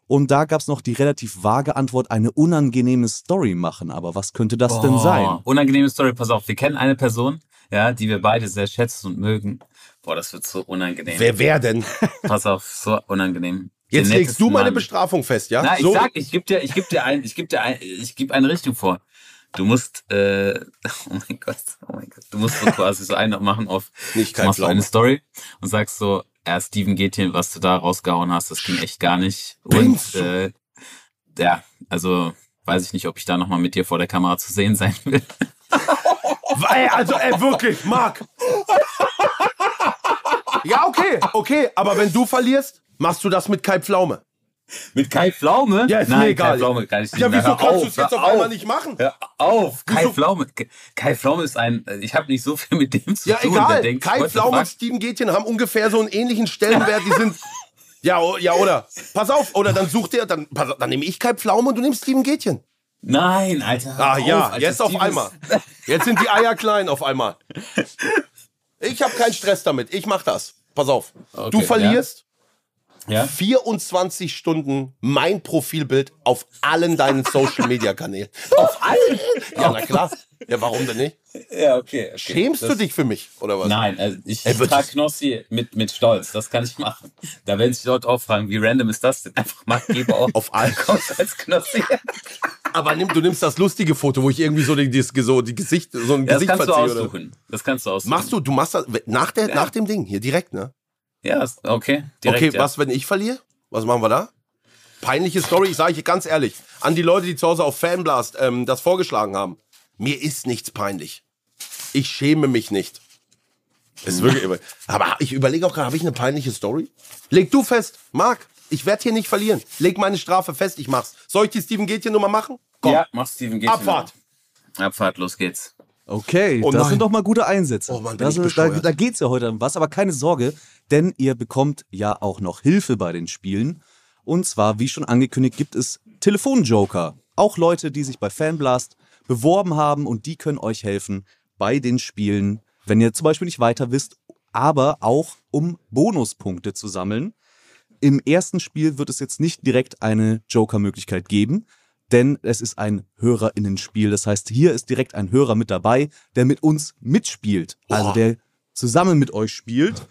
Und da gab's noch die relativ vage Antwort, eine unangenehme Story machen. Aber was könnte das denn Oh, sein? Unangenehme Story, pass auf, wir kennen eine Person, ja, die wir beide sehr schätzen und mögen. Boah, das wird so unangenehm. Wer, wer denn? Pass auf, so unangenehm. Jetzt legst du meine Mann. Bestrafung fest, ja? Na, ich so? sag, ich geb dir, ich geb dir ein, ich geb dir ein, ich geb eine Richtung vor. Du musst, äh, oh mein Gott, oh mein Gott, du musst so quasi so einen machen auf, Nicht du kein machst so eine. Story und sagst so, ja, Steven Gätchen, was du da rausgehauen hast, das ging echt gar nicht. Und, äh, ja, also, weiß ich nicht, ob ich da nochmal mit dir vor der Kamera zu sehen sein will. Ey, also, ey, wirklich, Marc. Ja, okay, okay, aber wenn du verlierst, machst du das mit Kai Pflaume. Mit Kai Pflaume? Ja, ist Nein, mir egal. Kai Pflaume kann ich nicht Ja, wieso Hör kannst du auf, es jetzt hör auf einmal auf. nicht machen? Hör auf, Kai Wieso? Pflaume. Kai Pflaume ist ein, ich habe nicht so viel mit dem zu Ja, tun. Der egal. denkt, Kai Pflaume und? Steven Gätchen haben ungefähr so einen ähnlichen Stellenwert. Die sind. Ja, ja, oder? Pass auf, oder dann sucht er, dann, pass auf, dann nehme ich Kai Pflaume und du nimmst Steven Gätchen. Nein, Alter. Ah, auf, ja, Alter, jetzt auf Steven einmal. ist- Jetzt sind die Eier klein auf einmal. Ich habe keinen Stress damit. Ich mach das. Pass auf. du Okay, verlierst Ja? 24 Stunden mein Profilbild auf allen deinen Social Media Kanälen. Auf allen? Ja, na klar. Ja, warum denn nicht? Ja, okay. okay. Schämst Das- du dich für mich, oder was? Nein, also ich Ey, trage das- Knossi mit, mit Stolz. Das kann ich machen. Da werden sich Leute auch fragen, wie random ist das denn? Einfach Marc Geber auf, Auf allen. kommt als Knossi. Aber nimm, du nimmst das lustige Foto, wo ich irgendwie so die, die, so die Gesicht, so ein Ja, das Gesicht kannst du verziehe. Oder? aussuchen. Das kannst du aussuchen. Machst du, du machst das nach, der, nach dem Ding, hier direkt, ne? Ja, okay. Direkt, okay, ja. was, wenn ich verliere? Was machen wir da? Peinliche Story, ich sage ich ganz ehrlich. An die Leute, die zu Hause auf Fanblast ähm, das vorgeschlagen haben. Mir ist nichts peinlich. Ich schäme mich nicht. Ist wirklich, aber ich überlege auch gerade, habe ich eine peinliche Story? Leg du fest, Marc. Ich werde hier nicht verlieren. Leg meine Strafe fest, ich mach's. Soll ich die Steven Gätchen Nummer machen? Komm. Ja, mach Steven geht's. Abfahrt. Abfahrt, los geht's. Okay, Oh das nein. sind doch mal gute Einsätze. Oh Mann, das da, da geht's ja heute um was, aber keine Sorge, denn ihr bekommt ja auch noch Hilfe bei den Spielen. Und zwar, wie schon angekündigt, gibt es Telefonjoker. Auch Leute, die sich bei Fanblast beworben haben und die können euch helfen bei den Spielen, wenn ihr zum Beispiel nicht weiter wisst, aber auch um Bonuspunkte zu sammeln. Im ersten Spiel wird es jetzt nicht direkt eine Joker-Möglichkeit geben, denn es ist ein HörerInnen-Spiel. Das heißt, hier ist direkt ein Hörer mit dabei, der mit uns mitspielt. Also Boah. der zusammen mit euch spielt.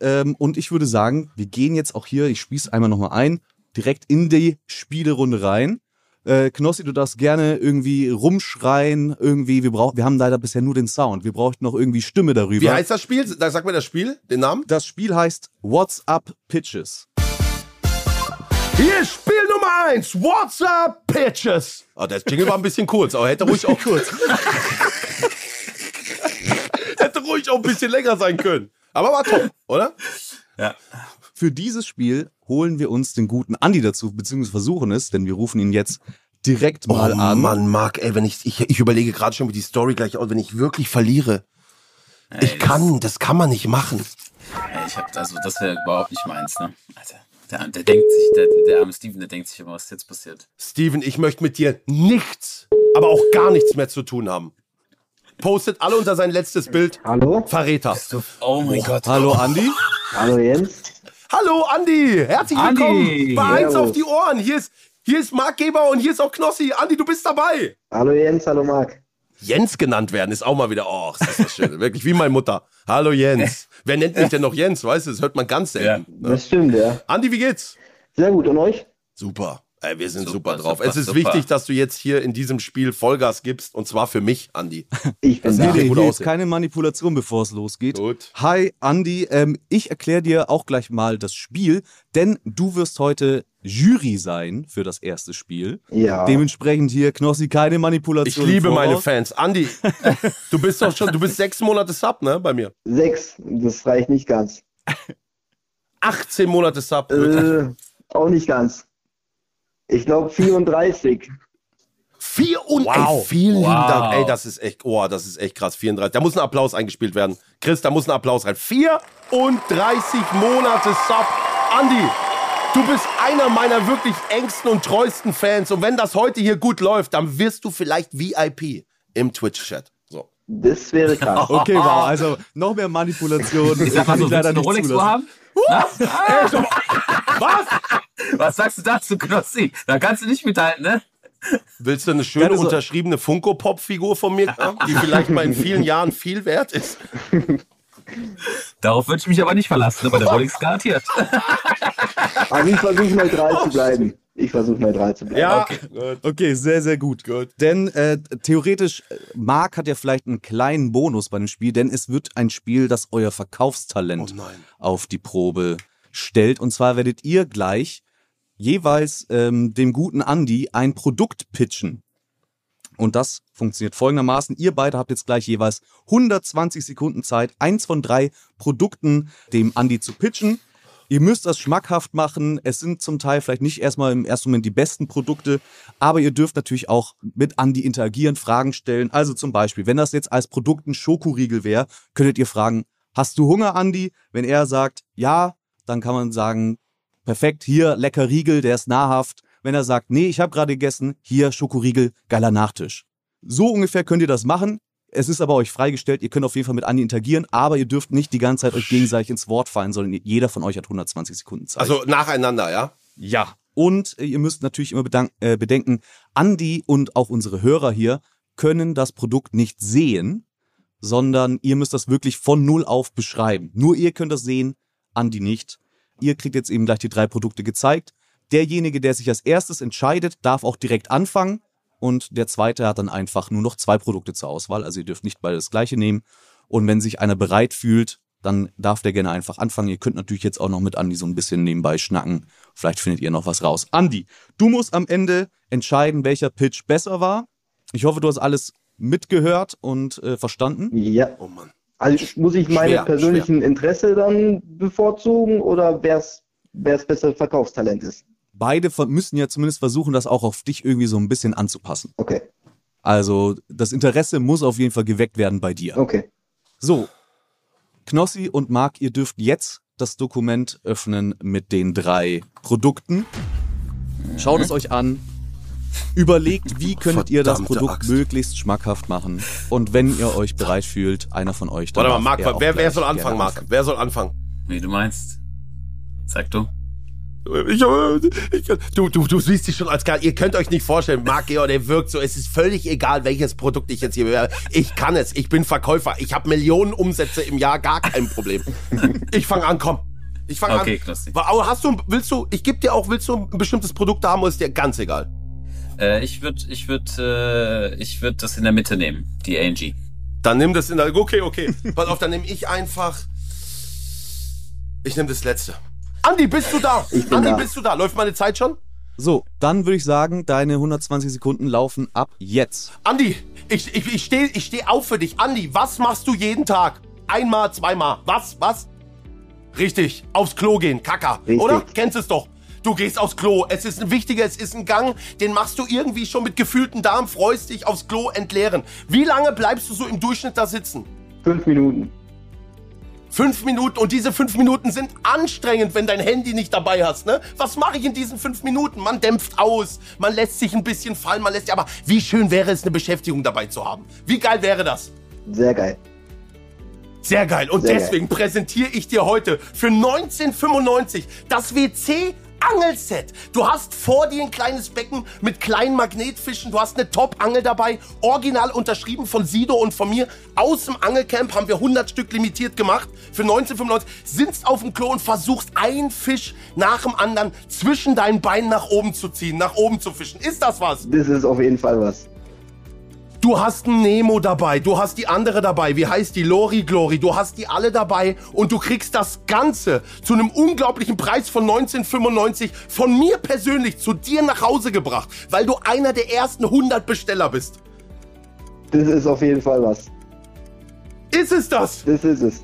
Ähm, und ich würde sagen, wir gehen jetzt auch hier, ich spieße einmal nochmal ein, direkt in die Spielerunde rein. Äh, Knossi, du darfst gerne irgendwie rumschreien, irgendwie, wir brauchen, wir haben leider bisher nur den Sound. Wir brauchten noch irgendwie Stimme darüber. Wie heißt das Spiel? Da sag mir das Spiel, den Namen. das Spiel heißt What's Up Pitches. Hier Nummer eins. What's up, Pitches? Oh, der Jingle war ein bisschen kurz, aber hätte ruhig auch kurz. hätte ruhig auch ein bisschen länger sein können. Aber war top, oder? Ja. Für dieses Spiel holen wir uns den guten Andi dazu, beziehungsweise versuchen es, denn wir rufen ihn jetzt direkt mal oh an. Mann, Marc, ey, wenn ich, ich, ich überlege gerade schon, wie die Story gleich aus, wenn ich wirklich verliere. Ich kann, das kann man nicht machen. Ey, ich hab, also, das wäre überhaupt nicht meins, ne? Alter. Der, der denkt sich, der, der arme Steven, der denkt sich immer, was ist jetzt passiert. Steven, ich möchte mit dir nichts, aber auch gar nichts mehr zu tun haben. Postet alle unter sein letztes Bild. Hallo? Verräter. Oh mein Gott. Hallo Andi. Hallo Jens. Hallo Andi, herzlich Andi. willkommen bei Eins auf die Ohren. Hier ist, hier ist Marc Geber und hier ist auch Knossi. Andi, du bist dabei. Hallo Jens, hallo Marc. Jens genannt werden ist auch mal wieder, oh, ist das schön. Wirklich wie meine Mutter. Hallo Jens. Wer nennt mich denn noch Jens? Weißt du, das hört man ganz selten. Ne? Das stimmt, ja. Andi, wie geht's? Sehr gut. Und euch? Super. Ey, wir sind super, Super, drauf. super, es ist super. wichtig, dass du jetzt hier in diesem Spiel Vollgas gibst und zwar für mich, Andi. Ich bin da. hier aus. ist keine Manipulation, bevor es losgeht. Gut. Hi Andi, ähm, ich erkläre dir auch gleich mal das Spiel, denn du wirst heute Jury sein für das erste Spiel. Ja. Dementsprechend hier, Knossi, keine Ich Manipulation. im liebe meine. Fans. Andi, du bist doch schon, du bist sechs Monate Sub, ne, bei mir. Sechs. Das reicht nicht ganz. 18 Monate Sub. Äh, auch nicht ganz. Ich glaube 34. Vier und Wow. ey, vielen lieben Wow. Dank. Ey, das ist echt, oh, das ist echt krass. 34. Da muss ein Applaus eingespielt werden. Chris, da muss ein Applaus rein. 34 Monate Sub. Andi, du bist einer meiner wirklich engsten und treuesten Fans. Und wenn das heute hier gut läuft, dann wirst du vielleicht VIP im Twitch-Chat. So. Das wäre krass. Okay, wow, also noch mehr Manipulation. Ich sag mal kann so, leider du eine Rolex haben? Was? Was sagst du dazu, Knossi? Da kannst du nicht mithalten, ne? Willst du eine schöne unterschriebene Funko-Pop-Figur von mir haben, die vielleicht mal in vielen Jahren viel wert ist? Darauf würde ich mich aber nicht verlassen, aber der Rolex garantiert. Aber ich versuche neutral zu bleiben. Ich versuche neutral zu bleiben. Ja, Okay, sehr, sehr gut. Denn äh, theoretisch, äh, Marc hat ja vielleicht einen kleinen Bonus bei dem Spiel, denn es wird ein Spiel, das euer Verkaufstalent Oh auf die Probe stellt. Und zwar werdet ihr gleich jeweils ähm, dem guten Andi ein Produkt pitchen. Und das funktioniert folgendermaßen. Ihr beide habt jetzt gleich jeweils 120 Sekunden Zeit, eins von drei Produkten dem Andi zu pitchen. Ihr müsst das schmackhaft machen. Es sind zum Teil vielleicht nicht erstmal im ersten Moment die besten Produkte, aber ihr dürft natürlich auch mit Andi interagieren, Fragen stellen. Also zum Beispiel, wenn das jetzt als Produkt ein Schokoriegel wäre, könntet ihr fragen, hast du Hunger, Andi? Wenn er sagt, ja, dann kann man sagen, perfekt, hier lecker Riegel, der ist nahrhaft. Wenn er sagt, nee, ich habe gerade gegessen, hier Schokoriegel, geiler Nachtisch. So ungefähr könnt ihr das machen. Es ist aber euch freigestellt, ihr könnt auf jeden Fall mit Andi interagieren, aber ihr dürft nicht die ganze Zeit euch gegenseitig ins Wort fallen, sondern jeder von euch hat 120 Sekunden Zeit. Also nacheinander, ja? ja. Und äh, ihr müsst natürlich immer bedank- äh, bedenken, Andi und auch unsere Hörer hier können das Produkt nicht sehen, sondern ihr müsst das wirklich von Null auf beschreiben. Nur ihr könnt das sehen, Andi nicht. Ihr kriegt jetzt eben gleich die drei Produkte gezeigt. Derjenige, der sich als erstes entscheidet, darf auch direkt anfangen. Und der zweite hat dann einfach nur noch zwei Produkte zur Auswahl. Also ihr dürft nicht beide das gleiche nehmen. Und wenn sich einer bereit fühlt, dann darf der gerne einfach anfangen. Ihr könnt natürlich jetzt auch noch mit Andi so ein bisschen nebenbei schnacken. Vielleicht findet ihr noch was raus. Andi, du musst am Ende entscheiden, welcher Pitch besser war. Ich hoffe, du hast alles mitgehört und äh, verstanden. Ja. Oh Mann. Also muss ich meine Schwer, persönlichen Interesse dann bevorzugen oder wer es bessere Verkaufstalent ist? Beide müssen ja zumindest versuchen, das auch auf dich irgendwie so ein bisschen anzupassen. Okay, Also das Interesse muss auf jeden Fall geweckt werden bei dir. okay. So, Knossi und Marc, ihr dürft jetzt das Dokument öffnen mit den drei Produkten. Schaut es euch an. Überlegt, wie könntet ihr das Produkt Axt. möglichst schmackhaft machen. Und wenn ihr euch bereit fühlt, einer von euch, dann Warte mal, darf Marc, er auch wer, wer gleich soll gerne anfangen, Marc? Wer soll anfangen? Wie du meinst. Sag du. Ich, ich, du, du, du siehst dich schon als geil. Ihr könnt euch nicht vorstellen, Marc Georg, der wirkt so. Es ist völlig egal, welches Produkt ich jetzt hier bewerbe. Ich kann es. Ich bin Verkäufer. Ich habe Millionen Umsätze im Jahr, gar kein Problem. Ich fange an, komm. Ich fange Okay, an. Aber hast du, willst du, ich gebe dir auch, willst du ein bestimmtes Produkt haben oder ist dir ganz egal? Äh, ich würde ich würd, äh, ich würd das in der Mitte nehmen, die Angie. Dann nimm das in der, okay, okay. Pass auf, dann nehme ich einfach, ich nehme das letzte. Andi, bist du da? Ich bin Andi, da. bist du da? Läuft meine Zeit schon? So, dann würde ich sagen, deine 120 Sekunden laufen ab jetzt. Andi, ich, ich, ich stehe ich steh auf für dich. Andi, was machst du jeden Tag? Einmal, zweimal. Was? Was? Richtig. Aufs Klo gehen. Kacker. Richtig. Oder? Kennst es doch. Du gehst aufs Klo. Es ist ein wichtiger, es ist ein Gang. Den machst du irgendwie schon mit gefühlten Darm. Freust dich aufs Klo entleeren. Wie lange bleibst du so im Durchschnitt da sitzen? Fünf Minuten. Fünf Minuten und diese fünf Minuten sind anstrengend, wenn dein Handy nicht dabei hast, ne? Was mache ich in diesen fünf Minuten? Man dämpft aus, man lässt sich ein bisschen fallen, man lässt aber wie schön wäre es, eine Beschäftigung dabei zu haben? Wie geil wäre das? Sehr geil. Sehr geil. Und Sehr deswegen präsentiere ich dir heute für 1995 das WC Angelset. Du hast vor dir ein kleines Becken mit kleinen Magnetfischen. Du hast eine Top-Angel dabei. Original unterschrieben von Sido und von mir. Aus dem Angelcamp haben wir 100 Stück limitiert gemacht. Für 1995 sitzt auf dem Klo und versuchst einen Fisch nach dem anderen zwischen deinen Beinen nach oben zu ziehen, nach oben zu fischen. Ist das was? Das ist auf jeden Fall was. Du hast einen Nemo dabei, du hast die andere dabei, wie heißt die? Lori Glory, du hast die alle dabei und du kriegst das Ganze zu einem unglaublichen Preis von 1995 von mir persönlich zu dir nach Hause gebracht, weil du einer der ersten 100 Besteller bist. Das ist auf jeden Fall was. Ist es das? Das ist es.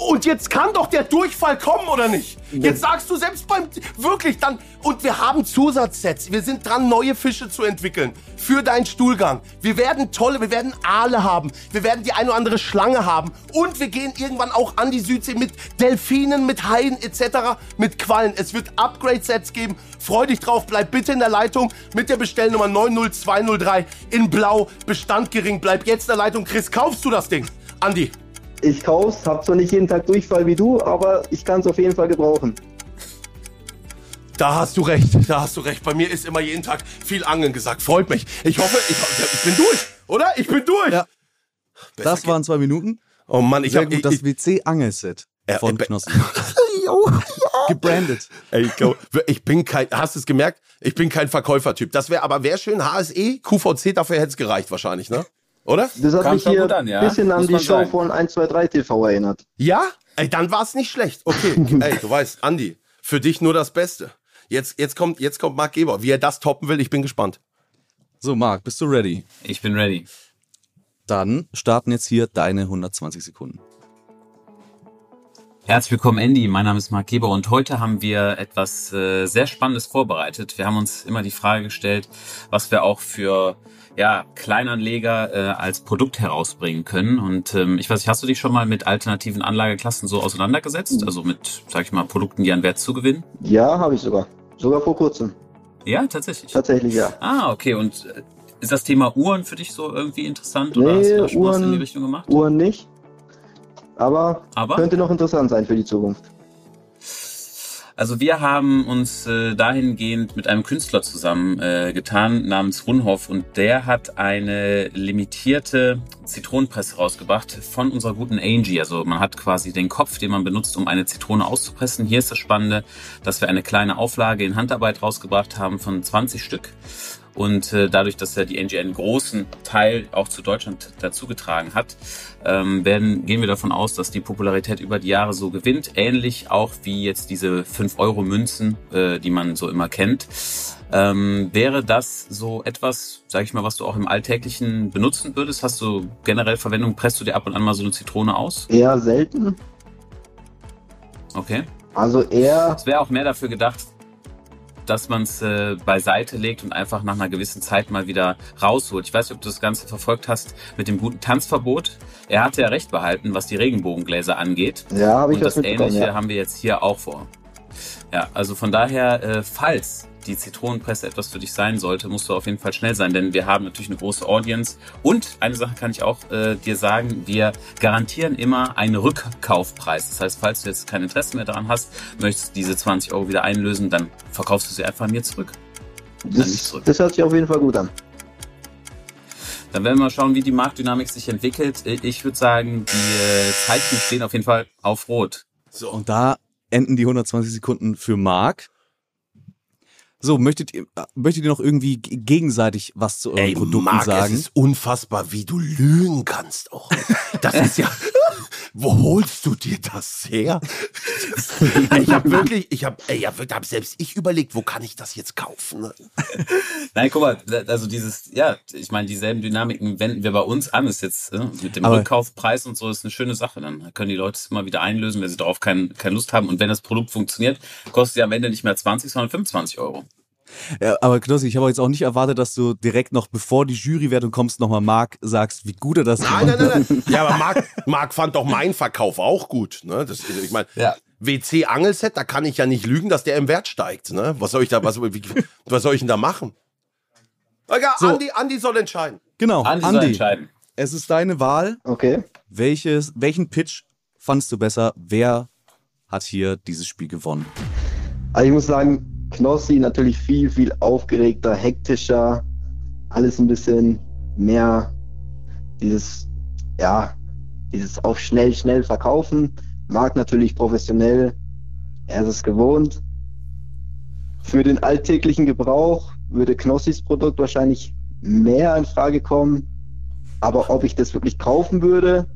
Und jetzt kann doch der Durchfall kommen, oder nicht? Jetzt sagst du selbst beim, wirklich dann, und wir haben Zusatzsets. Wir sind dran, neue Fische zu entwickeln. Für deinen Stuhlgang. Wir werden tolle, wir werden Aale haben. Wir werden die eine oder andere Schlange haben. Und wir gehen irgendwann auch an die Südsee mit Delfinen, mit Haien etc., mit Quallen. Es wird Upgrade-Sets geben. Freu dich drauf, bleib bitte in der Leitung mit der Bestellnummer 90203 in Blau. Bestand gering, bleib jetzt in der Leitung. Chris, kaufst du das Ding? Andi. Ich kauf's, hab zwar nicht jeden Tag Durchfall wie du, aber ich kann's auf jeden Fall gebrauchen. Da hast du recht, da hast du recht. Bei mir ist immer jeden Tag viel Angeln gesagt. Freut mich. Ich hoffe, ich, ich bin durch, oder? Ich bin durch. Ja. Das waren zwei Minuten. Oh Mann, ich Sehr hab, gut, ich, das WC-Angelset Ja, von äh, Knossi. Gebrandet. Ey, ich, glaub, ich bin kein, hast du es gemerkt? Ich bin kein Verkäufertyp. Das wäre aber, wäre schön, HSE, QVC, dafür hätte es gereicht wahrscheinlich, ne? Oder? Das hat Kam mich hier an, ja. ein bisschen an Muss die Show sagen. von 1, 2, 3 TV erinnert. Ja? Ey, dann war es nicht schlecht. Okay, ey, du weißt, Andi, für dich nur das Beste. Jetzt, jetzt kommt, jetzt kommt Marc Geber. Wie er das toppen will, ich bin gespannt. So, Marc, bist du ready? Ich bin ready. Dann starten jetzt hier deine 120 Sekunden. Herzlich willkommen, Andy. Mein Name ist Marc Geber und heute haben wir etwas äh, sehr Spannendes vorbereitet. Wir haben uns immer die Frage gestellt, was wir auch für ja, Kleinanleger äh, als Produkt herausbringen können. Und ähm, ich weiß nicht, hast du dich schon mal mit alternativen Anlageklassen so auseinandergesetzt? Also mit, sag ich mal, Produkten, die an Wert zugewinnen? Ja, habe ich sogar. Sogar vor kurzem. Ja, tatsächlich. Tatsächlich ja. Ah, okay. Und äh, ist das Thema Uhren für dich so irgendwie interessant? Oder Nee, hast du da schon was in die Uhren- Richtung gemacht? Uhren nicht. Aber, Aber? könnte noch interessant sein für die Zukunft. Also wir haben uns äh, dahingehend mit einem Künstler zusammen äh, getan namens Runhoff und der hat eine limitierte Zitronenpresse rausgebracht von unserer guten Angie. Also man hat quasi den Kopf, den man benutzt, um eine Zitrone auszupressen. Hier ist das Spannende, dass wir eine kleine Auflage in Handarbeit rausgebracht haben von 20 Stück. Und äh, dadurch, dass ja die NG einen großen Teil auch zu Deutschland dazugetragen hat, ähm, werden, gehen wir davon aus, dass die Popularität über die Jahre so gewinnt. Ähnlich auch wie jetzt diese 5-Euro-Münzen, äh, die man so immer kennt. Ähm, wäre das so etwas, sag ich mal, was du auch im Alltäglichen benutzen würdest? Hast du generell Verwendung? Presst du dir ab und an mal so eine Zitrone aus? Eher selten. Okay. Also eher, Es wäre auch mehr dafür gedacht, dass man es äh, beiseite legt und einfach nach einer gewissen Zeit mal wieder rausholt. Ich weiß nicht, ob du das Ganze verfolgt hast mit dem guten Tanzverbot. Er hatte ja recht behalten, was die Regenbogengläser angeht. ja, habe ich Und das mitbekommen. Ähnliche Ja. haben wir jetzt hier auch vor. Ja, also von daher, äh, falls die Zitronenpresse etwas für dich sein sollte, musst du auf jeden Fall schnell sein, denn wir haben natürlich eine große Audience. Und eine Sache kann ich auch äh, dir sagen, wir garantieren immer einen Rückkaufpreis. Das heißt, falls du jetzt kein Interesse mehr daran hast, möchtest diese 20 Euro wieder einlösen, dann verkaufst du sie einfach mir zurück. Das, zurück. das hört sich auf jeden Fall gut an. Dann werden wir mal schauen, wie die Marktdynamik sich entwickelt. Äh, Ich würde sagen, die äh, Zeichen stehen auf jeden Fall auf Rot. So. Und da enden die 120 Sekunden für Marc. So, möchtet ihr, möchtet ihr noch irgendwie gegenseitig was zu euren Ey, Produkten Marc, sagen? es ist unfassbar, wie du lügen kannst auch. Das ist ja. Wo holst du dir das her? ich habe wirklich, ich habe, ey, ja, wirklich, hab selbst ich überlegt, wo kann ich das jetzt kaufen? ne? Nein, guck mal, also dieses, ja, ich meine, dieselben Dynamiken wenden wir bei uns an, ist jetzt äh, mit dem Aber- Rückkaufpreis und so ist eine schöne Sache. Dann können die Leute es immer wieder einlösen, wenn sie darauf kein, keine Lust haben. Und wenn das Produkt funktioniert, kostet sie am Ende nicht mehr 20, sondern 25 Euro. Ja, aber Knossi, ich habe jetzt auch nicht erwartet, dass du direkt noch, bevor die Jurywertung kommst, nochmal Marc sagst, wie gut er das Nein, nein, nein, nein. Ja, aber Marc, Marc fand doch meinen Verkauf auch gut. Ne? Das, ich meine, Ja. WC Angelset, da kann ich ja nicht lügen, dass der im Wert steigt. Ne? Was soll ich da, was, wie, was soll ich denn da machen? Ja, So. Andi, Andi soll entscheiden. Genau, Andi soll Andi, entscheiden. es ist deine Wahl. Okay. Welches, welchen Pitch fandst du besser? Wer hat hier dieses Spiel gewonnen? Also ich muss sagen, Knossi natürlich viel, viel aufgeregter, hektischer, alles ein bisschen mehr dieses, ja, dieses auf schnell, schnell verkaufen. Marc natürlich professionell, er ist es gewohnt. Für den alltäglichen Gebrauch würde Knossis Produkt wahrscheinlich mehr in Frage kommen. Aber ob ich das wirklich kaufen würde,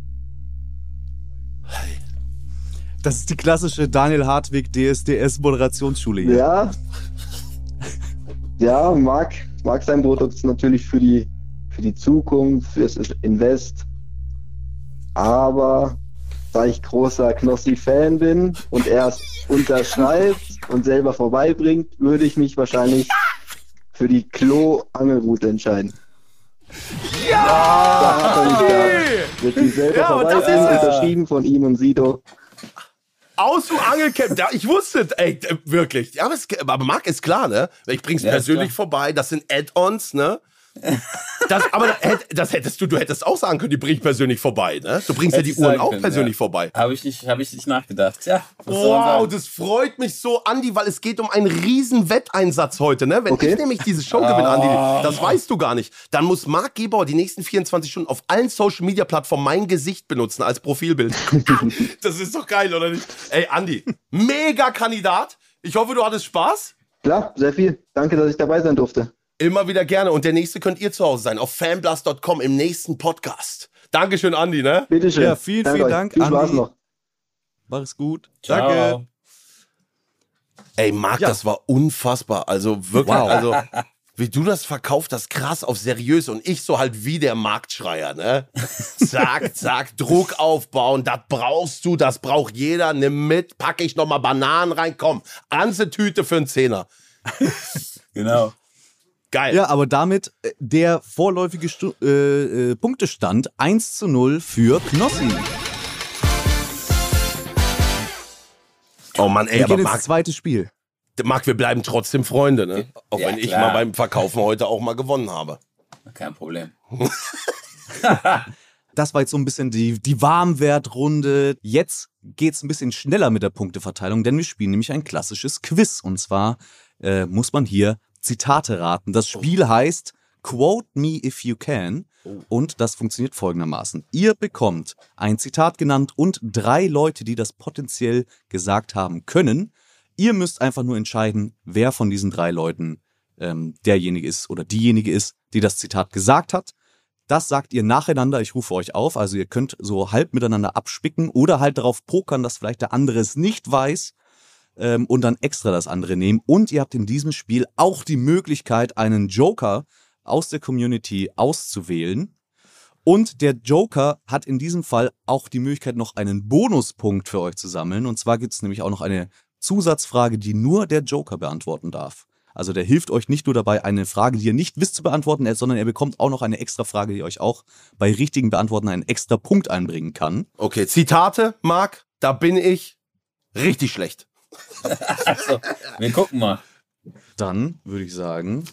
Das ist die klassische Daniel Hartwig DSDS Moderationsschule hier. Ja. Ja, mag, mag sein Produkt natürlich für die, für die Zukunft, fürs Invest. Aber da ich großer Knossi-Fan bin und er es unterschreibt und selber vorbeibringt, würde ich mich wahrscheinlich für die Klo-Angelroute entscheiden. Ja! Da hat er nicht gehabt. Wird die selber Ja, vorbeibringen, unterschrieben von ihm und Sido. Aus dem Angelcamp. Ja, ich wusste, ey, wirklich. Ja, aber, es, aber Marc ist klar, ne? Ich bring's Ja, persönlich vorbei. Das sind Add-ons, ne? Das, aber das, hätt- hättest du, du hättest auch sagen können, die bring ich persönlich vorbei, ne? Du bringst Hätte ja die Uhren auch können, persönlich ja. vorbei. Habe ich nicht, habe ich nicht nachgedacht. Ja. Wow, das freut mich so, Andi, weil es geht um einen riesen Wetteinsatz heute, ne? Wenn Okay. ich nämlich diese Show gewinne, Andi, das weißt du gar nicht, dann muss Marc Gebauer die nächsten 24 Stunden auf allen Social Media Plattformen mein Gesicht benutzen als Profilbild. das ist doch geil, oder nicht? Ey, Andi, mega Kandidat. Ich hoffe, du hattest Spaß. Klar, sehr viel. Danke, dass ich dabei sein durfte. Immer wieder gerne. Und der nächste könnt ihr zu Hause sein, auf fanblast.com im nächsten Podcast. Dankeschön, Andi, ne? Bitteschön. Ja, vielen, Danke vielen. Dank, Viel Spaß Andi. noch. Mach es gut. Ciao. Danke. Ey, Marc, Ja. das war unfassbar. Also wirklich, Wow. also wie du das verkauft hast, krass auf seriös und ich so halt wie der Marktschreier, ne? Zack, zack, Druck aufbauen, das brauchst du, das braucht jeder, nimm mit, packe ich nochmal Bananen rein, komm, ganze Tüte für einen Zehner. Genau. Geil. Ja, aber damit äh, der vorläufige Stu äh, äh, Punktestand 1 zu 0 für Knossi. Oh Mann, ey, Wir aber gehen ins Marc, zweite Spiel. Marc, wir bleiben trotzdem Freunde, ne? Auch Ja, wenn ich klar. mal beim Verkaufen heute auch mal gewonnen habe. Kein Problem. Das war jetzt so ein bisschen die, die Warmwertrunde. Jetzt geht's ein bisschen schneller mit der Punkteverteilung, denn wir spielen nämlich ein klassisches Quiz. Und zwar äh, muss man hier Zitate raten. Das Spiel heißt Quote Me If You Can. Und das funktioniert folgendermaßen. Ihr bekommt ein Zitat genannt und drei Leute, die das potenziell gesagt haben können. Ihr müsst einfach nur entscheiden, wer von diesen drei Leuten ähm, derjenige ist oder diejenige ist, die das Zitat gesagt hat. Das sagt ihr nacheinander, ich rufe euch auf. Also ihr könnt so halb miteinander abspicken oder halt darauf pokern, dass vielleicht der andere es nicht weiß ähm, und dann extra das andere nehmen. Und ihr habt in diesem Spiel auch die Möglichkeit, einen Joker aus der Community auszuwählen. Und der Joker hat in diesem Fall auch die Möglichkeit, noch einen Bonuspunkt für euch zu sammeln. Und zwar gibt es nämlich auch noch eine Zusatzfrage, die nur der Joker beantworten darf. Also der hilft euch nicht nur dabei, eine Frage, die ihr nicht wisst, zu beantworten, sondern er bekommt auch noch eine extra Frage, die euch auch bei richtigen Beantworten einen extra Punkt einbringen kann. Okay, Zitate, Marc, da bin ich richtig schlecht. Also, wir gucken mal. Dann würde ich sagen,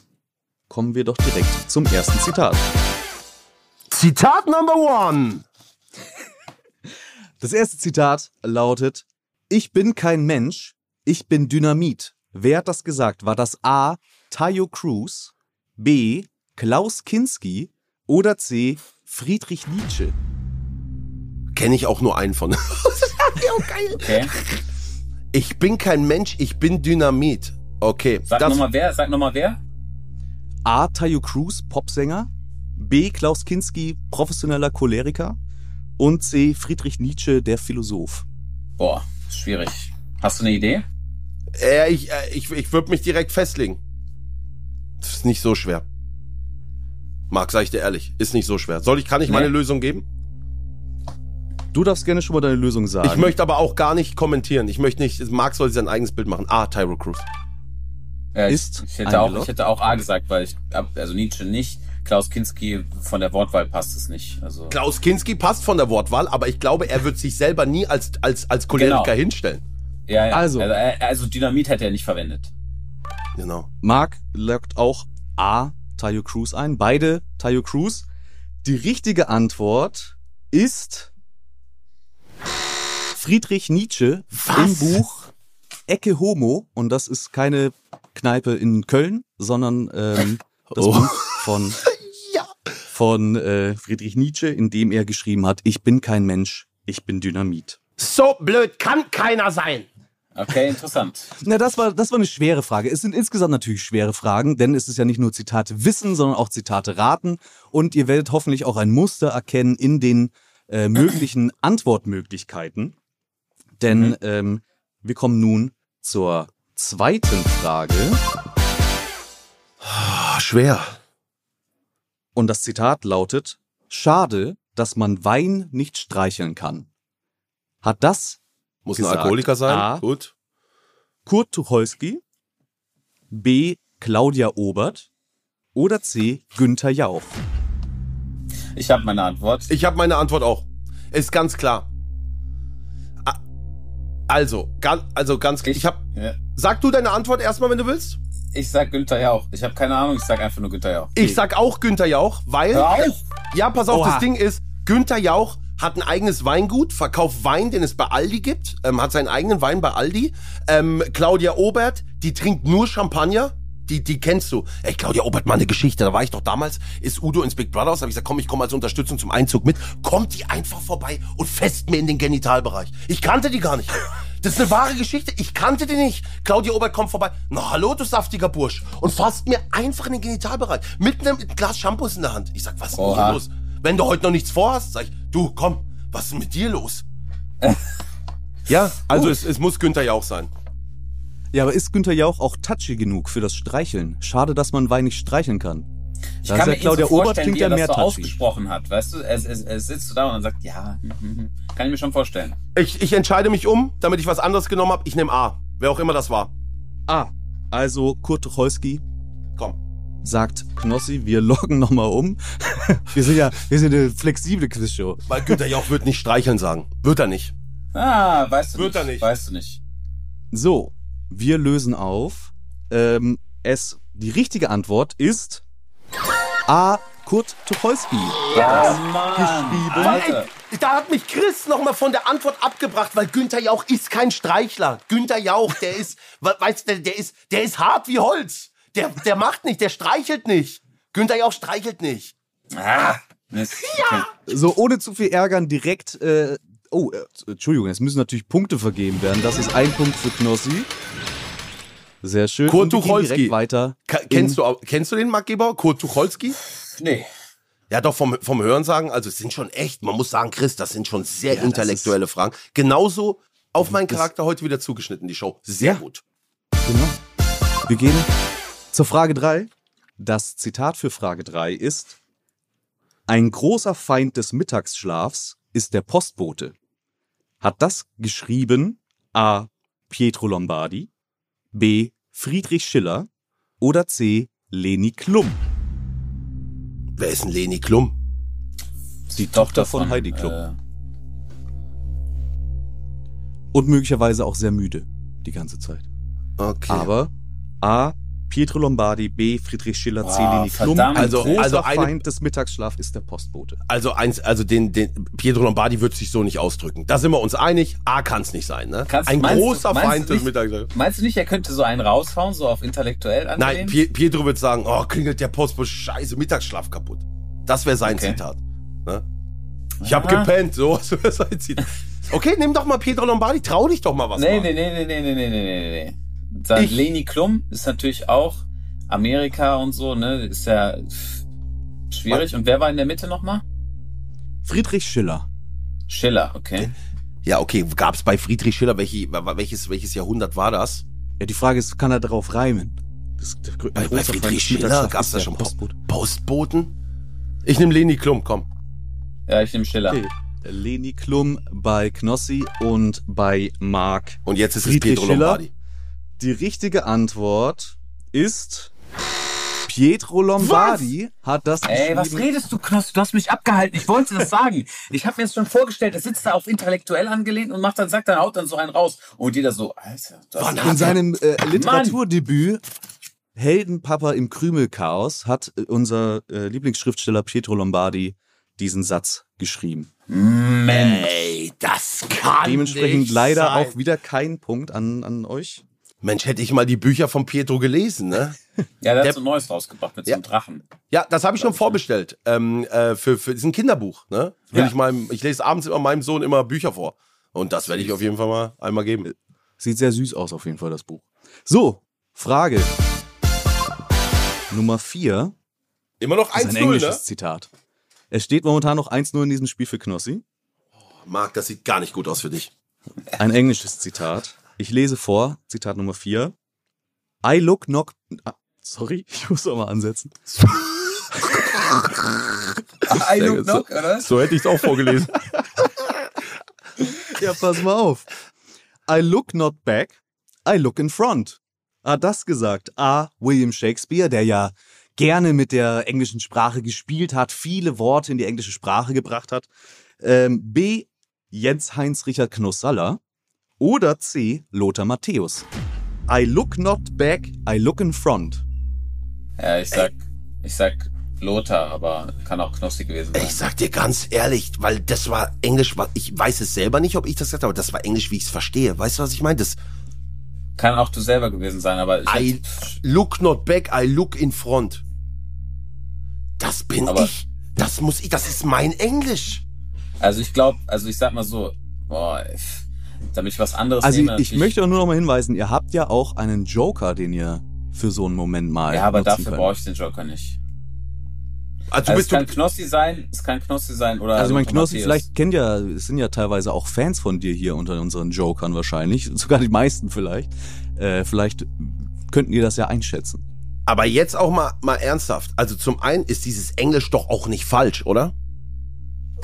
kommen wir doch direkt zum ersten Zitat. Zitat Number One. Das erste Zitat lautet: Ich bin kein Mensch, ich bin Dynamit. Wer hat das gesagt? War das A. Tayo Cruz, B. Klaus Kinski oder C. Friedrich Nietzsche? Kenne ich auch nur einen von. Okay. Ich bin kein Mensch, ich bin Dynamit. Okay, Sag nochmal wer, sag nochmal wer. A. Tayo Cruz, Popsänger. B. Klaus Kinski, professioneller Choleriker. Und C. Friedrich Nietzsche, der Philosoph. Boah, schwierig. Hast du eine Idee? äh, ich, äh, ich, ich würde mich direkt festlegen. Das ist nicht so schwer. Marc, sag ich dir ehrlich, ist nicht so schwer. Soll ich, kann ich Nee. meine Lösung geben? Du darfst gerne schon mal deine Lösung sagen. Ich möchte aber auch gar nicht kommentieren. Ich möchte nicht, Marc soll sich sein eigenes Bild machen. Ah, Tyro Cruz. Ja, ich, Ist ich, hätte auch, ich hätte auch A gesagt, weil ich, also Nietzsche nicht, Klaus Kinski von der Wortwahl passt es nicht. Also Klaus Kinski passt von der Wortwahl, aber ich glaube, er wird sich selber nie als, als, als Choleriker Genau. hinstellen. ja, ja. Also. also, äh, also Dynamit hätte er nicht verwendet. Genau. Mark lockt auch A. Tayo Cruz ein. Beide Tayo Cruz. Die richtige Antwort ist Friedrich Nietzsche im Buch Ecke Homo. Und das ist keine Kneipe in Köln, sondern ähm, das Oh. Buch von, von äh, Friedrich Nietzsche, in dem er geschrieben hat, ich bin kein Mensch, ich bin Dynamit. So blöd kann keiner sein. Okay, interessant. Na, das war, das war eine schwere Frage. Es sind insgesamt natürlich schwere Fragen, denn es ist ja nicht nur Zitate wissen, sondern auch Zitate raten. Und ihr werdet hoffentlich auch ein Muster erkennen in den äh, möglichen Antwortmöglichkeiten. Denn ähm, wir kommen nun zur zweiten Frage. Ah, schwer. Und das Zitat lautet, schade, dass man Wein nicht streicheln kann. Hat das Muss Gesagt. ein Alkoholiker sein. A. Gut. Kurt Tucholsky, B. Claudia Obert oder C. Günther Jauch? Ich habe meine Antwort. Ich habe meine Antwort auch. Ist ganz klar. Also, ganz, also ganz klar. Ich hab, ja, sag du deine Antwort erstmal, wenn du willst. ich sag Günther Jauch. Ich habe keine Ahnung, ich sag einfach nur Günther Jauch. Ich sag auch Günther Jauch, weil. Hör auf! Ja, pass auf, Oha. das Ding ist, Günther Jauch hat ein eigenes Weingut, verkauft Wein, den es bei Aldi gibt, ähm, hat seinen eigenen Wein bei Aldi. Ähm, Claudia Obert, die trinkt nur Champagner. Die, die kennst du. Ey, Claudia Obert, mal eine Geschichte. Da war ich doch damals, ist Udo ins Big Brother Haus, hab ich gesagt, komm, ich komme als Unterstützung zum Einzug mit. Kommt die einfach vorbei und fest mir in den Genitalbereich. Ich kannte die gar nicht. Das ist eine wahre Geschichte. Ich kannte die nicht. Claudia Obert kommt vorbei. Na, hallo, du saftiger Bursch. Und fasst mir einfach in den Genitalbereich. Mit einem Glas Shampoos in der Hand. Ich sag, was ist denn hier los? Wenn du heute noch nichts vorhast, sag ich, du, komm, was ist denn mit dir los? ja, also es, es muss Günther Jauch sein. Ja, aber ist Günther Jauch auch touchy genug für das Streicheln? Schade, dass man Wein nicht streicheln kann. Ich Da kann mir ja Claudia so Obert vorstellen, klingt wie er ja das mehr so touchy. ausgesprochen hat. Weißt du, er, er, er sitzt da und dann sagt, ja, hm, hm, hm. kann ich mir schon vorstellen. Ich, ich entscheide mich um, damit ich was anderes genommen habe. Ich nehme A. Wer auch immer das war. Ah, also Kurt Tucholsky Komm. sagt Knossi, wir loggen nochmal um. wir sind ja, wir sind eine flexible Quizshow. Weil Günther Jauch wird nicht streicheln sagen. Wird er nicht. Ah, weißt du Wird nicht. er nicht. Weißt du nicht. So, wir lösen auf. Ähm, es, die richtige Antwort ist A. Kurt Tucholsky. Ja, Mann. Ey, da hat mich Chris nochmal von der Antwort abgebracht, weil Günther Jauch ist kein Streichler. Günther Jauch, der ist, we- weißt du, der ist, der ist hart wie Holz. Der, der macht nicht, der streichelt nicht. Günther Jauch streichelt nicht. Ah, Mist. Ja. So, ohne zu viel ärgern, direkt. Äh, oh, äh, Entschuldigung, es müssen natürlich Punkte vergeben werden. Das ist ein Punkt für Knossi. Sehr schön. Kurt Tucholsky. weiter. Ka kennst, du, kennst du den Marc Gebauer? Kurt Tucholsky? Nee. Ja, doch, vom, vom Hören sagen, also es sind schon echt, man muss sagen, Chris, das sind schon sehr das intellektuelle Fragen. Genauso auf meinen Charakter heute wieder zugeschnitten, die Show. Sehr Ja. gut. Genau. Wir gehen zur Frage 3. Das Zitat für Frage 3 ist: Ein großer Feind des Mittagsschlafs ist der Postbote. Hat das geschrieben A. Pietro Lombardi, B. Friedrich Schiller oder C. Leni Klum? Wer ist denn Leni Klum? Die Tochter von Heidi Klum. Äh, Und möglicherweise auch sehr müde die ganze Zeit. Okay. Aber A. Pietro Lombardi, B. Friedrich Schiller, C. Lini Klum. Also, also ein Feind des Mittagsschlaf ist der Postbote. Also eins, also den, den Pietro Lombardi wird sich so nicht ausdrücken. Da sind wir uns einig. A kann es nicht sein, ne? Kannst, ein großer meinst Feind des Mittagsschlaf. Meinst du nicht, er könnte so einen raushauen, so auf intellektuell angelehnt? Nein, Pietro wird sagen, oh, klingelt der Postbote, scheiße, Mittagsschlaf kaputt. Das wäre sein okay. Zitat. Ne? Ich hab gepennt, so, wäre sein Zitat. Okay, nimm doch mal Pietro Lombardi, trau dich doch mal was. Nee, mal. nee, nee, nee, nee, nee, nee, nee, nee. Dann Ich- Leni Klum ist natürlich auch Amerika und so, ne? Ist ja schwierig. Und wer war in der Mitte nochmal? Friedrich Schiller. Schiller, okay. Ja, okay, gab's bei Friedrich Schiller, welche, welches, welches Jahrhundert war das? Ja, die Frage ist, kann er darauf reimen? Das, der, grö- Bei, bei Friedrich Schiller gab's ist da schon Po- Postbote. Postboten? Ich nehme Leni Klum, komm. Ja, ich nehme Schiller. Okay. Leni Klum bei Knossi und bei Marc. Und jetzt ist Friedrich es Pietro Schiller? Lombardi. Die richtige Antwort ist Pietro Lombardi hat das Ey, was redest du, Knossi? Du hast mich abgehalten. Ich wollte das sagen. Ich habe mir jetzt schon vorgestellt, er sitzt da auf intellektuell angelehnt und macht dann, sagt dann, haut dann so einen raus. Und jeder so, Alter, Wann In seinem äh, Literaturdebüt Heldenpapa im Krümelchaos hat äh, unser äh, Lieblingsschriftsteller Pietro Lombardi diesen Satz geschrieben. Mensch. Das kann Dementsprechend nicht leider sein. auch wieder kein Punkt an, an euch. Mensch, hätte ich mal die Bücher von Pietro gelesen, ne? Ja, der Der- hat so ein Neues rausgebracht mit so einem Drachen. Ja, das habe ich schon vorbestellt. Ähm, äh, für, für diesen Kinderbuch, ne? Will Ja. ich meinem, ich lese abends immer meinem Sohn immer Bücher vor. Und das werde ich auf jeden Fall mal einmal geben. Sieht sehr süß aus, auf jeden Fall, das Buch. So, Frage Nummer 4 Immer noch ist ein 1-0, englisches ne? Zitat. Es steht momentan noch 1-0 in diesem Spiel für Knossi. Marc, das sieht gar nicht gut aus für dich. Ein englisches Zitat. Ich lese vor, Zitat Nummer 4. I look knock. Ah, sorry, ich muss doch mal ansetzen. I look gut. knock, oder? So hätte ich es auch vorgelesen. Ja, pass mal auf. I look not back, I look in front. Hat das gesagt A. William Shakespeare, der ja gerne mit der englischen Sprache gespielt hat, viele Worte in die englische Sprache gebracht hat. Ähm, B. Jens Heinz Richard Knossalla. Oder C. Lothar Matthäus. I look not back, I look in front. Ja, ich sag, ich sag Lothar, aber kann auch Knossi gewesen sein. Ich sag dir ganz ehrlich, weil das war Englisch, ich weiß es selber nicht, ob ich das gesagt habe, aber das war Englisch, wie ich es verstehe. Weißt du, was ich meine? Das Kann auch du selber gewesen sein, aber ich I look not back, I look in front. Das bin Aber- ich. Das muss ich, das ist mein Englisch. also ich glaube, also ich sag mal so, boah, pff, damit ich was anderes Also nehme, ich natürlich- möchte auch nur noch mal hinweisen, ihr habt ja auch einen Joker, den ihr für so einen Moment mal Ja, aber dafür brauche ich den Joker nicht. Also Also es kann du, Knossi sein, es kann Knossi sein oder Also mein Knossi, Matthäus. vielleicht kennt ja, es sind ja teilweise auch Fans von dir hier unter unseren Jokern wahrscheinlich, sogar die meisten vielleicht. Äh, vielleicht könnten ihr das ja einschätzen. aber jetzt auch mal, mal ernsthaft. Also zum einen ist dieses Englisch doch auch nicht falsch, oder?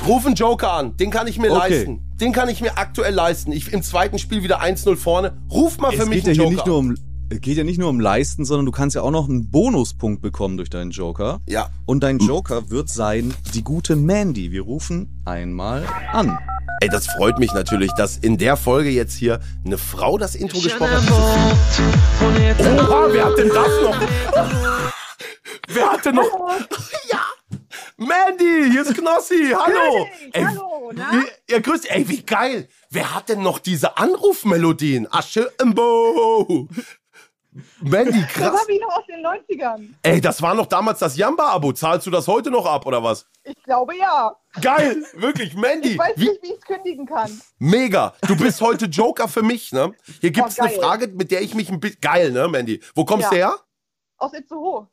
Ruf einen Joker an, den kann ich mir Okay. leisten. Den kann ich mir aktuell leisten. Ich im zweiten Spiel wieder 1-0 vorne. Ruf mal für Es mich geht ja einen hier Joker. nicht nur um es geht ja nicht nur um Leisten, sondern du kannst ja auch noch einen Bonuspunkt bekommen durch deinen Joker. ja, Und dein Joker wird sein die gute Mandy. Wir rufen einmal an. ey, das freut mich natürlich, dass in der Folge jetzt hier eine Frau das Intro gesprochen hat. Oha, wer hat denn das noch? Wer hatte noch? Ja, Mandy, hier ist Knossi, hallo. Ey, hallo, na? Wie, ja, grüß. Ey, wie geil. Wer hat denn noch diese Anrufmelodien? Asche im Bo. Mandy, Das krass. habe ich noch aus den 90ern. Ey, das war noch damals das Jamba-Abo. Zahlst du das heute noch ab, oder was? Ich glaube ja. Geil, wirklich, Mandy. Ich weiß Wie, nicht, wie ich es kündigen kann. mega. Du bist heute Joker für mich, ne? Hier Oh, eine geil. Frage, mit der ich mich ein bisschen... Geil, ne, Mandy? Wo kommst Ja. du her? Aus Itzehoe.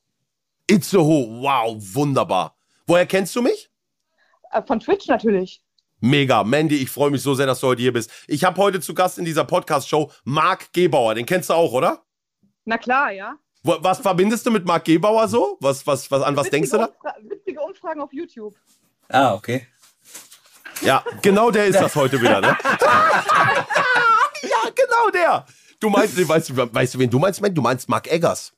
Itzehoe. Wow, wunderbar. Woher kennst du mich? Äh, von Twitch natürlich. Mega. Mandy, ich freue mich so sehr, dass du heute hier bist. Ich habe heute zu Gast in dieser Podcast-Show Marc Gebauer. Den kennst du auch, oder? Na klar, ja. Was verbindest du mit Marc Gebauer so? Was, was, was, an was witzige denkst du da? Umfra witzige Umfragen auf YouTube. Ah, okay. Ja, genau der ist das heute wieder, ne? ja, genau der. Du meinst, weißt du, weißt du, wen du meinst, Mandy? Du meinst Marc Eggers.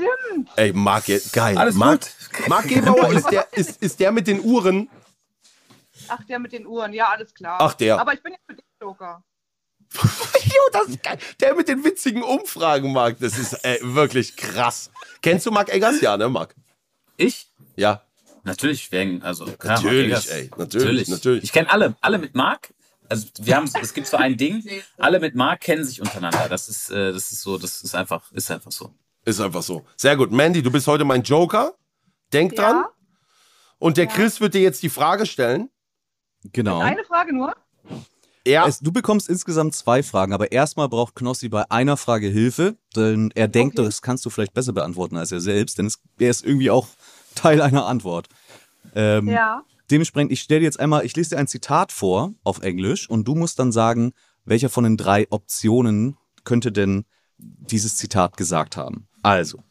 Stimmt. Ey, Marc, geil. Alles Marc, gut. Marc Gebauer ist der, ist, ist der mit den Uhren. Ach, der mit den Uhren. Ja, alles klar. Ach, der. Aber ich bin jetzt für dich Joker. jo, das ist geil. Der mit den witzigen Umfragen, Marc. Das ist äh, wirklich krass. Kennst du Marc Eggers? Ja, ne, Marc? Ich? Ja. Natürlich, wegen, also klar, Natürlich, ey, natürlich, natürlich. Ich kenne alle, alle mit Mark. Also wir haben, es gibt so ein Ding, alle mit Mark kennen sich untereinander. Das ist, äh, das ist so, das ist einfach, ist einfach so. Ist einfach so. Sehr gut. Mandy, du bist heute mein Joker. Denk dran. Ja? Und der Chris wird dir jetzt die Frage stellen. Genau. Eine Frage nur. Ja. Es, du bekommst insgesamt zwei Fragen, aber erstmal braucht Knossi bei einer Frage Hilfe, denn er denkt, Okay. das kannst du vielleicht besser beantworten als er selbst, denn es, er ist irgendwie auch Teil einer Antwort. Ähm, Ja. Dementsprechend, ich stelle dir jetzt einmal, ich lese dir ein Zitat vor auf Englisch und du musst dann sagen, welcher von den drei Optionen könnte denn dieses Zitat gesagt haben. Also,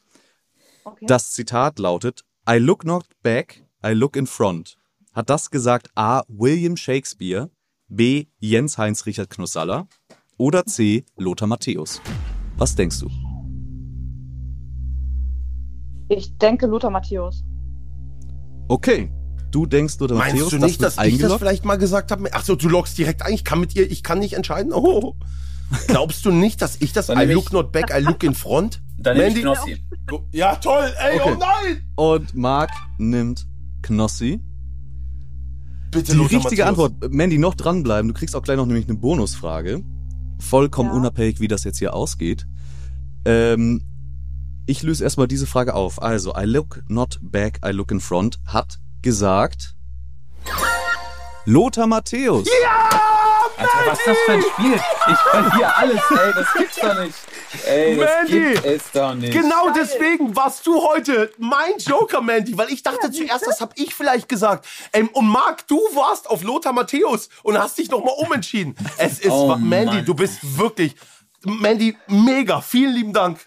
Okay. das Zitat lautet, I look not back, I look in front. Hat das gesagt A. William Shakespeare, B. Jens Heinz Richard Knossalla oder C. Lothar Matthäus? Was denkst du? Ich denke Lothar Matthäus. Okay, du denkst Lothar Meinst Matthäus, du nicht, das dass ich das vielleicht mal gesagt habe? Achso, du loggst direkt ein. Ich kann mit ihr, ich kann nicht entscheiden. Oh. Glaubst du nicht, dass ich das Dann I look ich- not back, I look in front? Dann nehme ich Mandy? Knossi. Ja, toll. Ey, Okay. oh nein. Und Marc nimmt Knossi. Bitte, Die Lothar richtige Matthäus. Antwort, Mandy, noch dranbleiben. Du kriegst auch gleich noch nämlich eine Bonusfrage. Vollkommen Ja. unabhängig, wie das jetzt hier ausgeht. Ähm, ich löse erstmal diese Frage auf. Also, I look not back, I look in front hat gesagt Lothar Matthäus. Alter, was ist das für ein Spiel? Ich verliere alles, ey, das gibt's doch nicht. Ey, das Mandy! gibt es doch nicht. Genau deswegen warst du heute mein Joker, Mandy, weil ich dachte zuerst, das hab ich vielleicht gesagt. Ähm, und Marc, du warst auf Lothar Matthäus und hast dich nochmal umentschieden. Es ist, Oh, Mandy, Mann. du bist wirklich, Mandy, mega, vielen lieben Dank.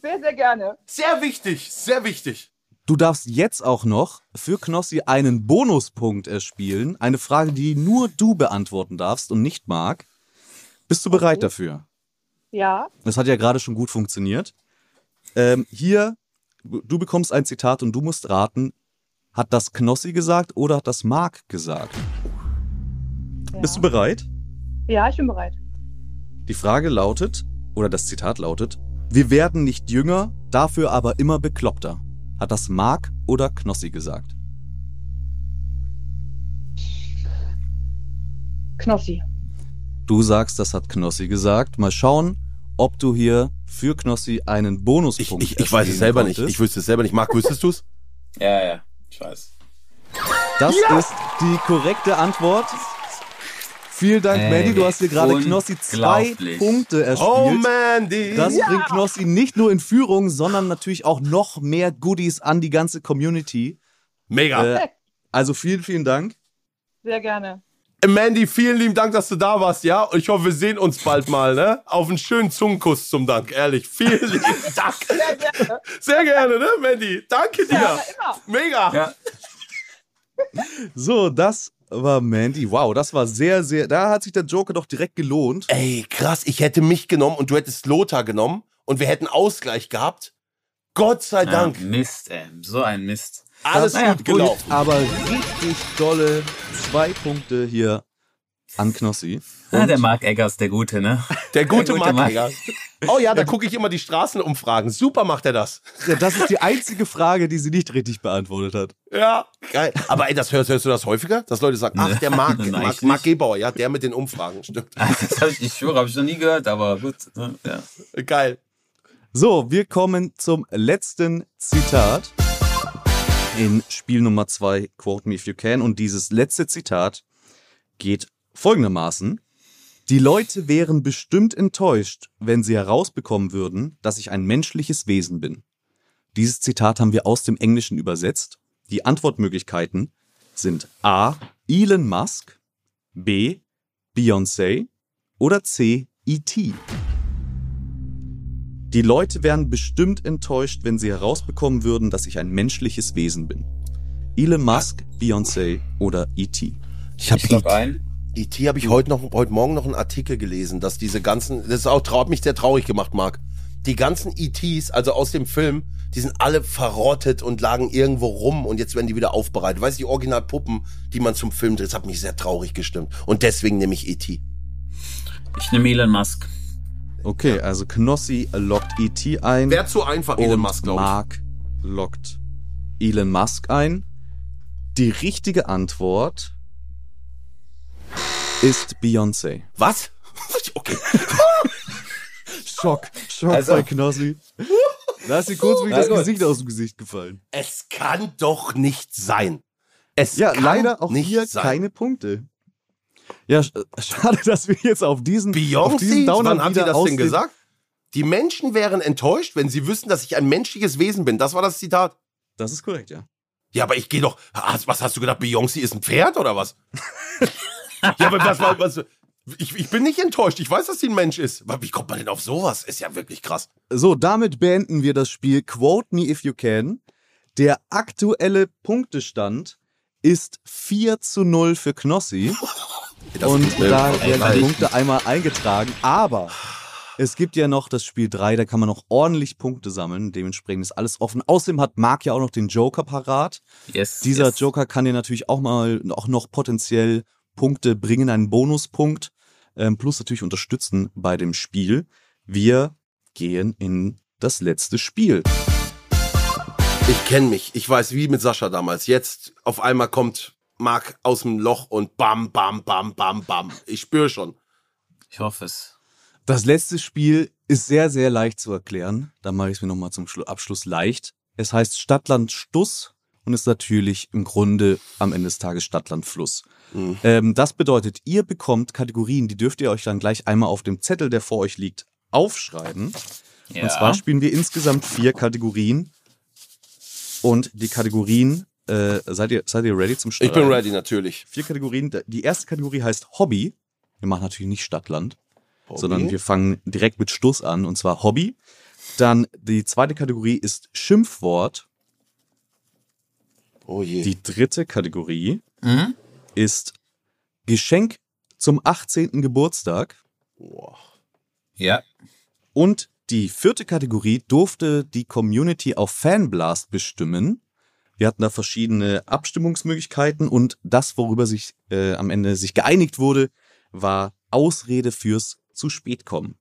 Sehr, sehr gerne. Sehr wichtig, sehr wichtig. Du darfst jetzt auch noch für Knossi einen Bonuspunkt erspielen. Eine Frage, die nur du beantworten darfst und nicht Marc. Bist du bereit dafür? Ja. Das hat ja gerade schon gut funktioniert. Ähm, hier, du bekommst ein Zitat und du musst raten, hat das Knossi gesagt oder hat das Marc gesagt? ja. Bist du bereit? Ja, ich bin bereit. Die Frage lautet, oder das Zitat lautet, wir werden nicht jünger, dafür aber immer bekloppter. Hat das Marc oder Knossi gesagt? Knossi. Du sagst, das hat Knossi gesagt. Mal schauen, ob du hier für Knossi einen Ich, Bonuspunkt ich, ich weiß es selber nicht. konntest. Ich wüsste es selber nicht. Marc, wüsstest du es? Ja, ja, ich weiß. Das ist die korrekte Antwort. Vielen Dank, Mandy. Du hast hier gerade Knossi zwei. Punkte erspielt. Oh, Mandy. Das bringt Knossi nicht nur in Führung, sondern natürlich auch noch mehr Goodies an die ganze Community. Mega. Äh, also vielen, vielen Dank. Sehr gerne. Mandy, vielen lieben Dank, dass du da warst, ja? Ich hoffe, wir sehen uns bald mal, ne? Auf einen schönen Zungenkuss zum Dank, ehrlich. Vielen lieben Dank. Sehr gerne. Sehr gerne, ne, Mandy? Danke dir. Ja, immer. Mega. Ja. So, das war Mandy. Wow, das war sehr, sehr. Da hat sich der Joker doch direkt gelohnt. Ey, krass, ich hätte mich genommen und du hättest Lothar genommen und wir hätten Ausgleich gehabt. Gott sei Dank. Ja, Mist, ey. So ein Mist. Alles naja, gut gelaufen. Aber richtig dolle zwei Punkte hier an Knossi. Ah, der Mark Eggers, der Gute, ne? Der gute Der gute Marc. Marc. ja. Oh ja, da gucke ich immer die Straßenumfragen. Super macht er das. Ja, Das ist die einzige Frage, die sie nicht richtig beantwortet hat. Ja, geil. Aber ey, das hörst, hörst du das häufiger? Dass Leute sagen, ach, der Marc, Nein, Marc nicht. Gebauer, ja, der mit den Umfragen. Stimmt. Das hab ich, ich schwöre, habe ich noch nie gehört, aber gut. ne, Ja. Geil. So, wir kommen zum letzten Zitat in Spiel Nummer 2, Quote Me If You Can. Und dieses letzte Zitat geht folgendermaßen. Die Leute wären bestimmt enttäuscht, wenn sie herausbekommen würden, dass ich ein menschliches Wesen bin. Dieses Zitat haben wir aus dem Englischen übersetzt. Die Antwortmöglichkeiten sind A. Elon Musk, B. Beyoncé oder C. E.T. Die Leute wären bestimmt enttäuscht, wenn sie herausbekommen würden, dass ich ein menschliches Wesen bin. Elon Musk, Beyoncé oder E.T. Ich habe Ich log ein. E.T. habe ich heute noch, heute Morgen noch einen Artikel gelesen, dass diese ganzen, das ist auch hat mich sehr traurig gemacht, Marc. Die ganzen E.T.s, also aus dem Film, die sind alle verrottet und lagen irgendwo rum und jetzt werden die wieder aufbereitet. Weißt du, die Originalpuppen, die man zum Film dreht, das hat mich sehr traurig gestimmt. Und deswegen nehme ich E.T. Ich nehme Elon Musk. Okay, also Knossi lockt E.T. ein. Wäre zu einfach, Elon Musk, glaube ich. Mark lockt Elon Musk ein. Die richtige Antwort ist Beyoncé. Was? Okay. Schock, Schock Also- bei Knossi. Da ist dir kurz wirklich das gut. Gesicht aus dem Gesicht gefallen. Es kann doch nicht sein. Es Ja, kann leider auch nicht hier sein. keine Punkte. Ja, sch- schade, dass wir jetzt auf diesen, auf Beyoncé, diesen Downer wann haben sie wieder das denn gesagt? Die Menschen wären enttäuscht, wenn sie wüssten, dass ich ein menschliches Wesen bin. Das war das Zitat. Das ist korrekt, ja. Ja, aber ich gehe doch. Was hast du gedacht? Beyoncé ist ein Pferd oder was? ja, aber was, was, was ich, ich bin nicht enttäuscht. Ich weiß, dass sie ein Mensch ist. Aber wie kommt man denn auf sowas? Ist ja wirklich krass. So, damit beenden wir das Spiel Quote Me If You Can. Der aktuelle Punktestand ist 4 zu 0 für Knossi. Das Und da werden die Punkte einmal eingetragen. Aber es gibt ja noch das Spiel 3, da kann man noch ordentlich Punkte sammeln. Dementsprechend ist alles offen. Außerdem hat Marc ja auch noch den Joker parat. Yes. Dieser yes. Joker kann dir natürlich auch mal auch noch potenziell Punkte bringen, einen Bonuspunkt, ähm, plus natürlich unterstützen bei dem Spiel. Wir gehen in das letzte Spiel. Ich kenne mich. Ich weiß, wie mit Sascha damals. Jetzt auf einmal kommt Marc aus dem Loch und bam, bam, bam, bam, bam. Ich spüre schon. Ich hoffe es. Das letzte Spiel ist sehr, sehr leicht zu erklären. Da mache ich es mir nochmal zum Schlu- Abschluss leicht. Es heißt Stadtland Stuss und ist natürlich im Grunde am Ende des Tages Stadtland Fluss. Mhm. Ähm, das bedeutet, ihr bekommt Kategorien, die dürft ihr euch dann gleich einmal auf dem Zettel, der vor euch liegt, aufschreiben. Ja. Und zwar spielen wir insgesamt vier Kategorien. Und die Kategorien, äh, seid, ihr, seid ihr ready zum Start? Ich bin ready, natürlich. Vier Kategorien. Die erste Kategorie heißt Hobby. Wir machen natürlich nicht Stadtland, Hobby? sondern wir fangen direkt mit Stuss an, und zwar Hobby. Dann die zweite Kategorie ist Schimpfwort. Oh je. Die dritte Kategorie Mhm. ist Geschenk zum 18. Geburtstag. Boah. Ja. Und die vierte Kategorie durfte die Community auf Fanblast bestimmen. Wir hatten da verschiedene Abstimmungsmöglichkeiten und das, worüber sich äh, am Ende sich geeinigt wurde, war Ausrede fürs zu spät kommen.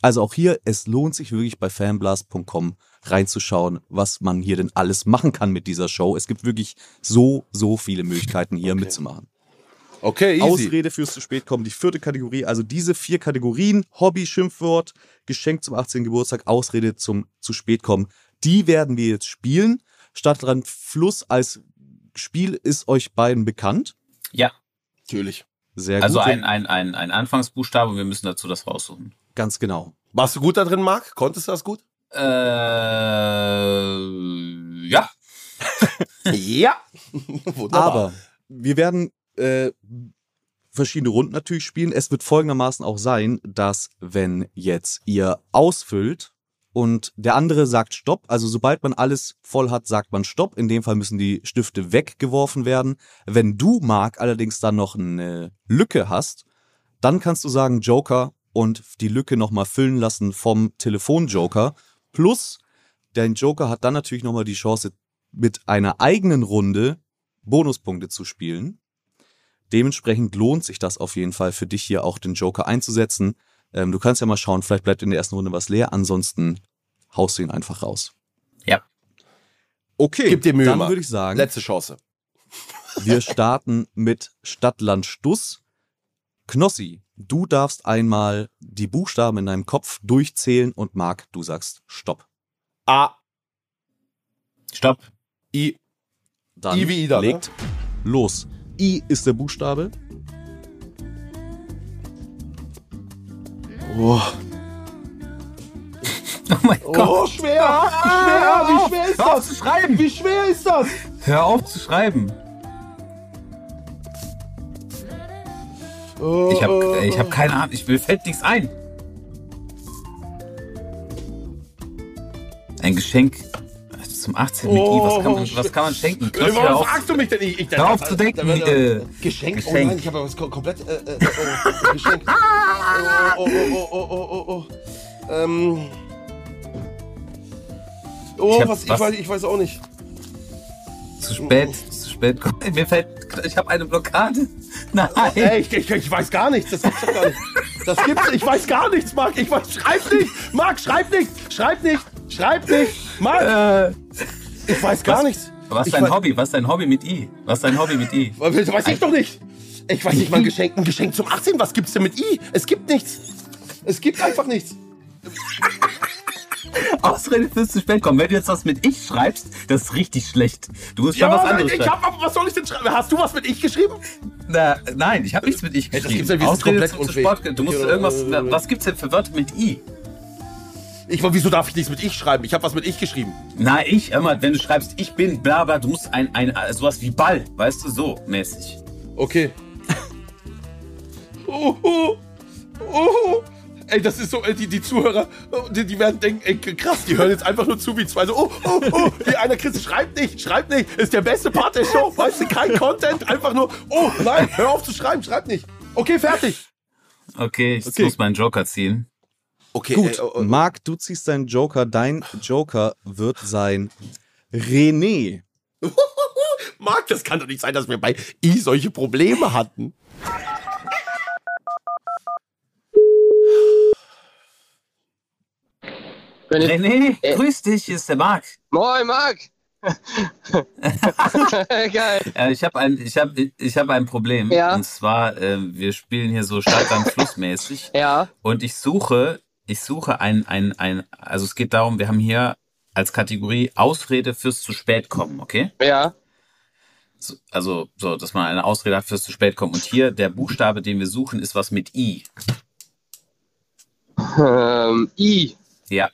Also auch hier, es lohnt sich wirklich bei fanblast.com reinzuschauen, was man hier denn alles machen kann mit dieser Show. Es gibt wirklich so, so viele Möglichkeiten hier Okay. mitzumachen. Okay, easy. Ausrede fürs zu spät kommen, die vierte Kategorie, also diese vier Kategorien, Hobby, Schimpfwort, Geschenk zum 18. Geburtstag, Ausrede zum zu spät kommen, die werden wir jetzt spielen. Stadtrand Fluss als Spiel ist euch beiden bekannt. Ja. Natürlich. Sehr Also gut. ein, ein, ein, ein Anfangsbuchstabe und wir müssen dazu das raussuchen. Ganz genau. Warst du gut da drin, Marc? Konntest du das gut? Äh, ja. ja. Wunderbar. Aber wir werden äh, verschiedene Runden natürlich spielen. Es wird folgendermaßen auch sein, dass wenn jetzt ihr ausfüllt und der andere sagt Stopp, also sobald man alles voll hat, sagt man Stopp. In dem Fall müssen die Stifte weggeworfen werden. Wenn du, Marc, allerdings dann noch eine Lücke hast, dann kannst du sagen Joker und die Lücke nochmal füllen lassen vom Telefonjoker. Plus, dein Joker hat dann natürlich nochmal die Chance, mit einer eigenen Runde Bonuspunkte zu spielen. Dementsprechend lohnt sich das auf jeden Fall für dich hier auch den Joker einzusetzen. Ähm, du kannst ja mal schauen, vielleicht bleibt in der ersten Runde was leer, ansonsten haust du ihn einfach raus. Ja. Okay, Gib dir Mühe, dann würde ich sagen, Letzte Chance. wir starten mit Stadt, Land, Stuss. Knossi, du darfst einmal die Buchstaben in deinem Kopf durchzählen und Marc, du sagst Stopp. A, Stopp. I. Dann I wie Ida, ne? legt los. I ist der Buchstabe. Oh, Oh mein oh Gott. schwer, schwer, wie schwer ist Hör auf das? zu schreiben. Wie schwer ist das? Hör auf zu schreiben. Oh, Ich habe oh, ich hab oh. keine Ahnung. Ich, mir fällt nichts ein. Ein Geschenk zum 18. mit I. Was kann man, was kann man schenken? Knopf, Warum fragst du mich denn nicht? Ich, Hör auf zu denken, äh, Geschenk? Oh Geschenk. nein, ich habe ja was kom- komplett. Äh, äh, oh, Geschenk. Oh, oh, oh, oh, oh, oh, oh. Ähm. Oh, Ich was, ich, was- weiß, ich weiß auch nicht. Zu spät, zu spät. Mir fällt, ich habe eine Blockade. Nein. Ey, ich, ich, ich weiß gar nichts. Das gibt's doch gar nicht. Das gibt's. Ich weiß gar nichts, Marc. Ich weiß. Schreib nicht. Marc, schreib nicht. Schreib nicht. Schreib nicht. Marc, Äh, ich weiß gar was- nichts. was ist dein weiß- Hobby? Was ist dein Hobby mit I? Was ist dein Hobby mit I? Weiß ich doch nicht. Ich weiß nicht mal ein Geschenk, ein Geschenk zum 18. Was gibt's denn mit I? Es gibt nichts. Es gibt einfach nichts. Ausrede fürs zu spät kommen. Wenn du jetzt was mit Ich schreibst, das ist richtig schlecht. Du musst schon was aber anderes ich schreiben. hab, aber was soll ich denn schreiben? Hast du was mit Ich geschrieben? Na, nein, ich habe nichts mit Ich Hey, das geschrieben. gibt's ja, Ausrede komplett zum, zu. Sport. Du musst Ja, irgendwas. äh, Was gibt's denn für Wörter mit I? Ich, wieso darf ich nichts mit Ich schreiben? Ich habe was mit Ich geschrieben. Na, ich, immer, wenn du schreibst, ich bin bla bla, du musst ein, ein, sowas wie Ball, weißt du, so mäßig. Okay. Oh, oh, oh. Ey, das ist so, ey, die, die Zuhörer, oh, die, die werden denken, ey, krass, die hören jetzt einfach nur zu, wie zwei so, oh, oh, oh, wie einer Chris, schreibt nicht, schreibt nicht, ist der beste Part der Show, weißt du, kein Content, einfach nur, oh, nein, hör auf zu schreiben, schreib nicht. Okay, fertig. Okay, ich Okay. muss meinen Joker ziehen. Okay, Gut, ey, oh, oh. Marc, du ziehst deinen Joker. Dein Joker wird sein René. Marc, das kann doch nicht sein, dass wir bei I solche Probleme hatten. Wenn ich, René, Äh. grüß dich, hier ist der Marc. Moin, Marc! Geil. Äh, ich habe ein, ich hab, ich hab ein Problem. Ja. Und zwar, äh, wir spielen hier so Steigern flussmäßig. Ja, Und ich suche, ich suche ein, ein, ein, also es geht darum, wir haben hier als Kategorie Ausrede fürs zu spät kommen, okay? ja. So, also, so, dass man eine Ausrede hat fürs zu spät kommen. Und hier, der Buchstabe, den wir suchen, ist was mit I. Ähm, I. Ja.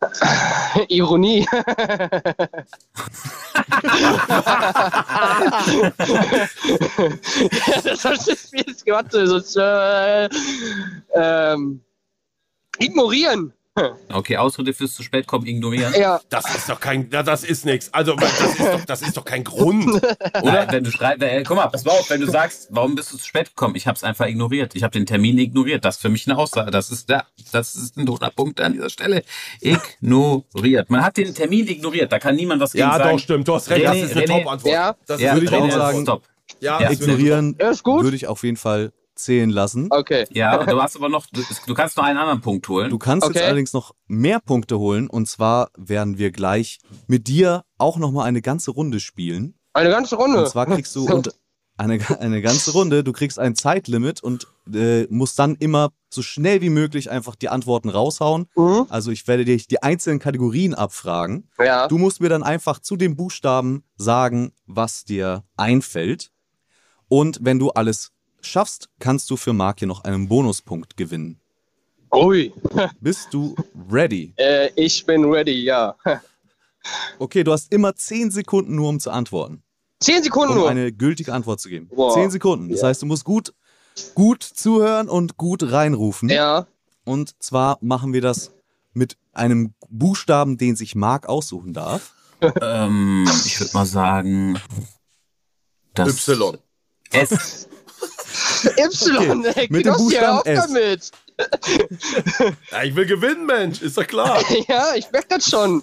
Ironie. das war schon viel gemacht. So, äh, ähm, ignorieren. Okay, Ausrede fürs zu spät kommen, ignorieren. Ja, Das ist doch kein, ja, das ist nichts. Also, das ist doch, das ist doch kein Grund. Oder? Wenn du schreibst, äh, guck mal, pass mal auf, wenn du sagst, warum bist du zu spät gekommen? Ich habe es einfach ignoriert. Ich habe den Termin ignoriert. Das ist für mich eine Aussage. Das ist da, das ist ein toter Punkt an dieser Stelle. Ignoriert. Man hat den Termin ignoriert. Da kann niemand was gegen Ja, sagen. doch, stimmt. Du hast recht. Das ist eine. Top-Antwort. Ja. Das Ja, ist würde ich eine auch sagen. Stopp. Ja, Ja, Ignorieren Ja, ist gut. würde ich auf jeden Fall zählen lassen. okay. Ja, du hast aber noch, du, kannst noch einen anderen Punkt holen. Du kannst Okay. jetzt allerdings noch mehr Punkte holen und zwar werden wir gleich mit dir auch noch mal eine ganze Runde spielen. Eine ganze Runde. Und zwar kriegst du und eine, eine ganze Runde, du kriegst ein Zeitlimit und äh, musst dann immer so schnell wie möglich einfach die Antworten raushauen. Mhm. Also ich werde dich die einzelnen Kategorien abfragen. Ja. Du musst mir dann einfach zu dem Buchstaben sagen, was dir einfällt. Und wenn du alles schaffst, kannst du für Mark hier noch einen Bonuspunkt gewinnen. Ui. Bist du ready? Äh, ich bin ready, ja. Okay, du hast immer 10 Sekunden nur, um zu antworten. Zehn Sekunden Um nur. eine gültige Antwort zu geben. Boah. 10 Sekunden. Das Ja. heißt, du musst gut, gut zuhören und gut reinrufen. Ja. Und zwar machen wir das mit einem Buchstaben, den sich Mark aussuchen darf. Ähm, ich würde mal sagen, das Y. S. Y. Ey, mit dem Buchstaben auf S. damit. Ja, ich will gewinnen, Mensch. Ist doch klar. Ja, ich merke das schon.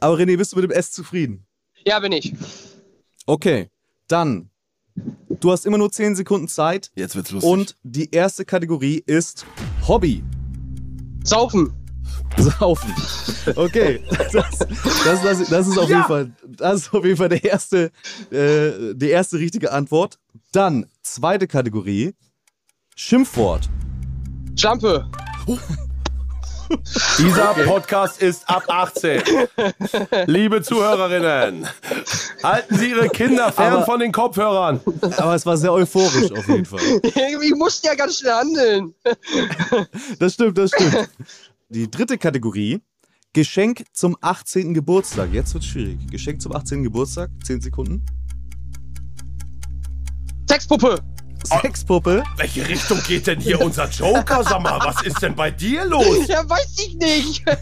Aber René, bist du mit dem S zufrieden? Ja, bin ich. Okay, dann. Du hast immer nur 10 Sekunden Zeit. Jetzt wird's lustig. Und die erste Kategorie ist Hobby. Saufen. Saufen. Okay, das, das, das, das ist auf jeden Fall, das ist auf jeden Fall der erste, äh, die erste richtige Antwort. Dann zweite Kategorie Schimpfwort. Schlampe. Dieser Podcast ist ab 18. Liebe Zuhörerinnen, halten Sie Ihre Kinder fern Aber- von den Kopfhörern. Aber es war sehr euphorisch auf jeden Fall. Ich musste ja ganz schnell handeln. Das stimmt, das stimmt. Die dritte Kategorie. Geschenk zum 18. Geburtstag. Jetzt wird's schwierig. Geschenk zum 18. Geburtstag. 10 Sekunden. Sexpuppe. Sexpuppe. Welche Richtung geht denn hier unser Joker? Sag mal, was ist denn bei dir los? Ja, weiß ich nicht.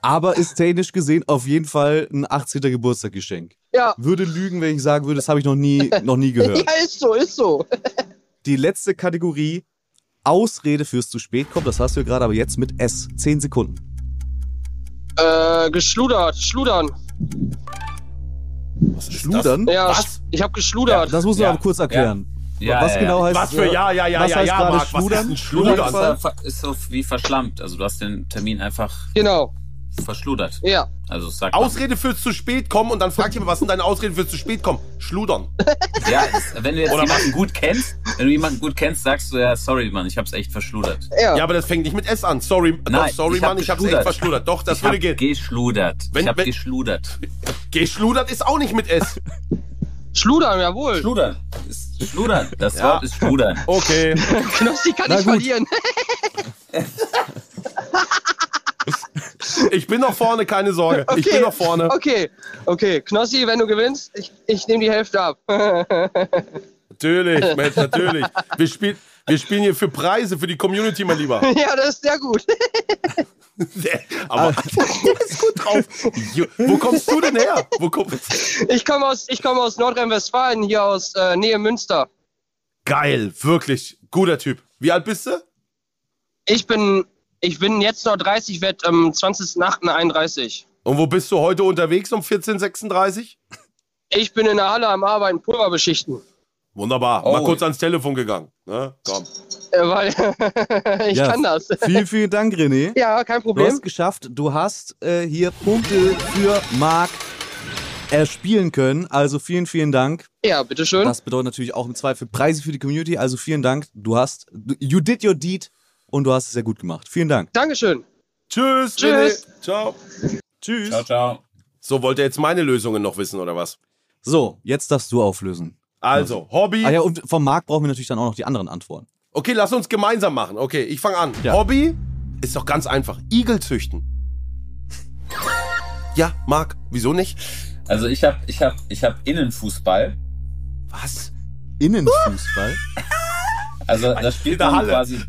Aber ist technisch gesehen auf jeden Fall ein 18. Geburtstaggeschenk. ja. Würde lügen, wenn ich sagen würde, das habe ich noch nie, noch nie gehört. Ja, ist so, ist so. Die letzte Kategorie. Ausrede fürs zu spät kommen. Das hast du ja gerade, aber jetzt mit S. 10 Sekunden. Äh, geschludert. Schludern. Was ist Schludern? Ja, Was? ich habe geschludert. Das muss man Ja. aber kurz erklären. Ja, was ja, genau ja. heißt Was für ja, ja, ja, was ja, heißt ja, gerade Marc, was ist Schludern? ein Das Schludern? ist, ist so wie verschlammt. Also du hast den Termin einfach Genau. Verschludert. Ja. Also man. Ausrede fürs zu spät kommen und dann fragt jemand, was sind deine Ausreden fürs zu spät kommen? Schludern. Ja, wenn du jetzt Oder jemanden gut kennst, wenn du jemanden gut kennst, sagst du ja, sorry, Mann, ich hab's echt verschludert. Ja. Ja, aber das fängt nicht mit S an. Sorry, Nein, doch, sorry, ich Mann, ich hab's echt verschludert. Doch, das ich würde gehen. geschludert. Wenn- ich hab wenn- geschludert. Geschludert ist auch nicht mit S. Schludern, jawohl. Schludern. Ist Schludern. Das Ja. Wort ist Schludern. Okay. Knossi kann Na nicht gut. verlieren. Ich bin noch vorne, keine Sorge. Ich bin noch vorne. Okay, okay. Knossi, wenn du gewinnst, ich, ich nehme die Hälfte ab. Natürlich, Mensch, natürlich. Wir, spiel, wir spielen hier für Preise, für die Community, mein Lieber. ja, das ist sehr gut. Aber der ist gut drauf. Wo kommst du denn her? Wo kommst Ich komme aus, ich komme aus Nordrhein-Westfalen, hier aus äh, Nähe Münster. Geil, wirklich. Guter Typ. Wie alt bist du? Ich bin, ich bin jetzt noch 30, werde am 20.08.31. Und wo bist du heute unterwegs um 14.36 Ich bin in der Halle am Arbeiten, Pulver beschichten. Wunderbar. Mal Oh. kurz ans Telefon gegangen. Ne? Komm. Äh, weil ich Ja. kann das. Vielen, vielen Dank, René. Ja, kein Du Problem. hast geschafft. Du hast äh, hier Punkte für Marc erspielen können. Also vielen, vielen Dank. Ja, bitteschön. Das bedeutet natürlich auch im Zweifel Preise für die Community. Also vielen Dank. Du hast, you did your deed und du hast es sehr gut gemacht. Vielen Dank. Dankeschön. Tschüss. Tschüss. René. Ciao. Tschüss. Ciao, ciao. So, wollt ihr jetzt meine Lösungen noch wissen, oder was? So, jetzt darfst du auflösen. Also, Hobby. Ah ja, und vom Marc brauchen wir natürlich dann auch noch die anderen Antworten. Okay, lass uns gemeinsam machen. Okay, ich fange an. Ja. Hobby ist doch ganz einfach. Igel züchten. Ja, Marc, wieso nicht? Also ich hab, ich hab, ich hab Innenfußball. Was? Innenfußball? Also da spielt man Halle. quasi.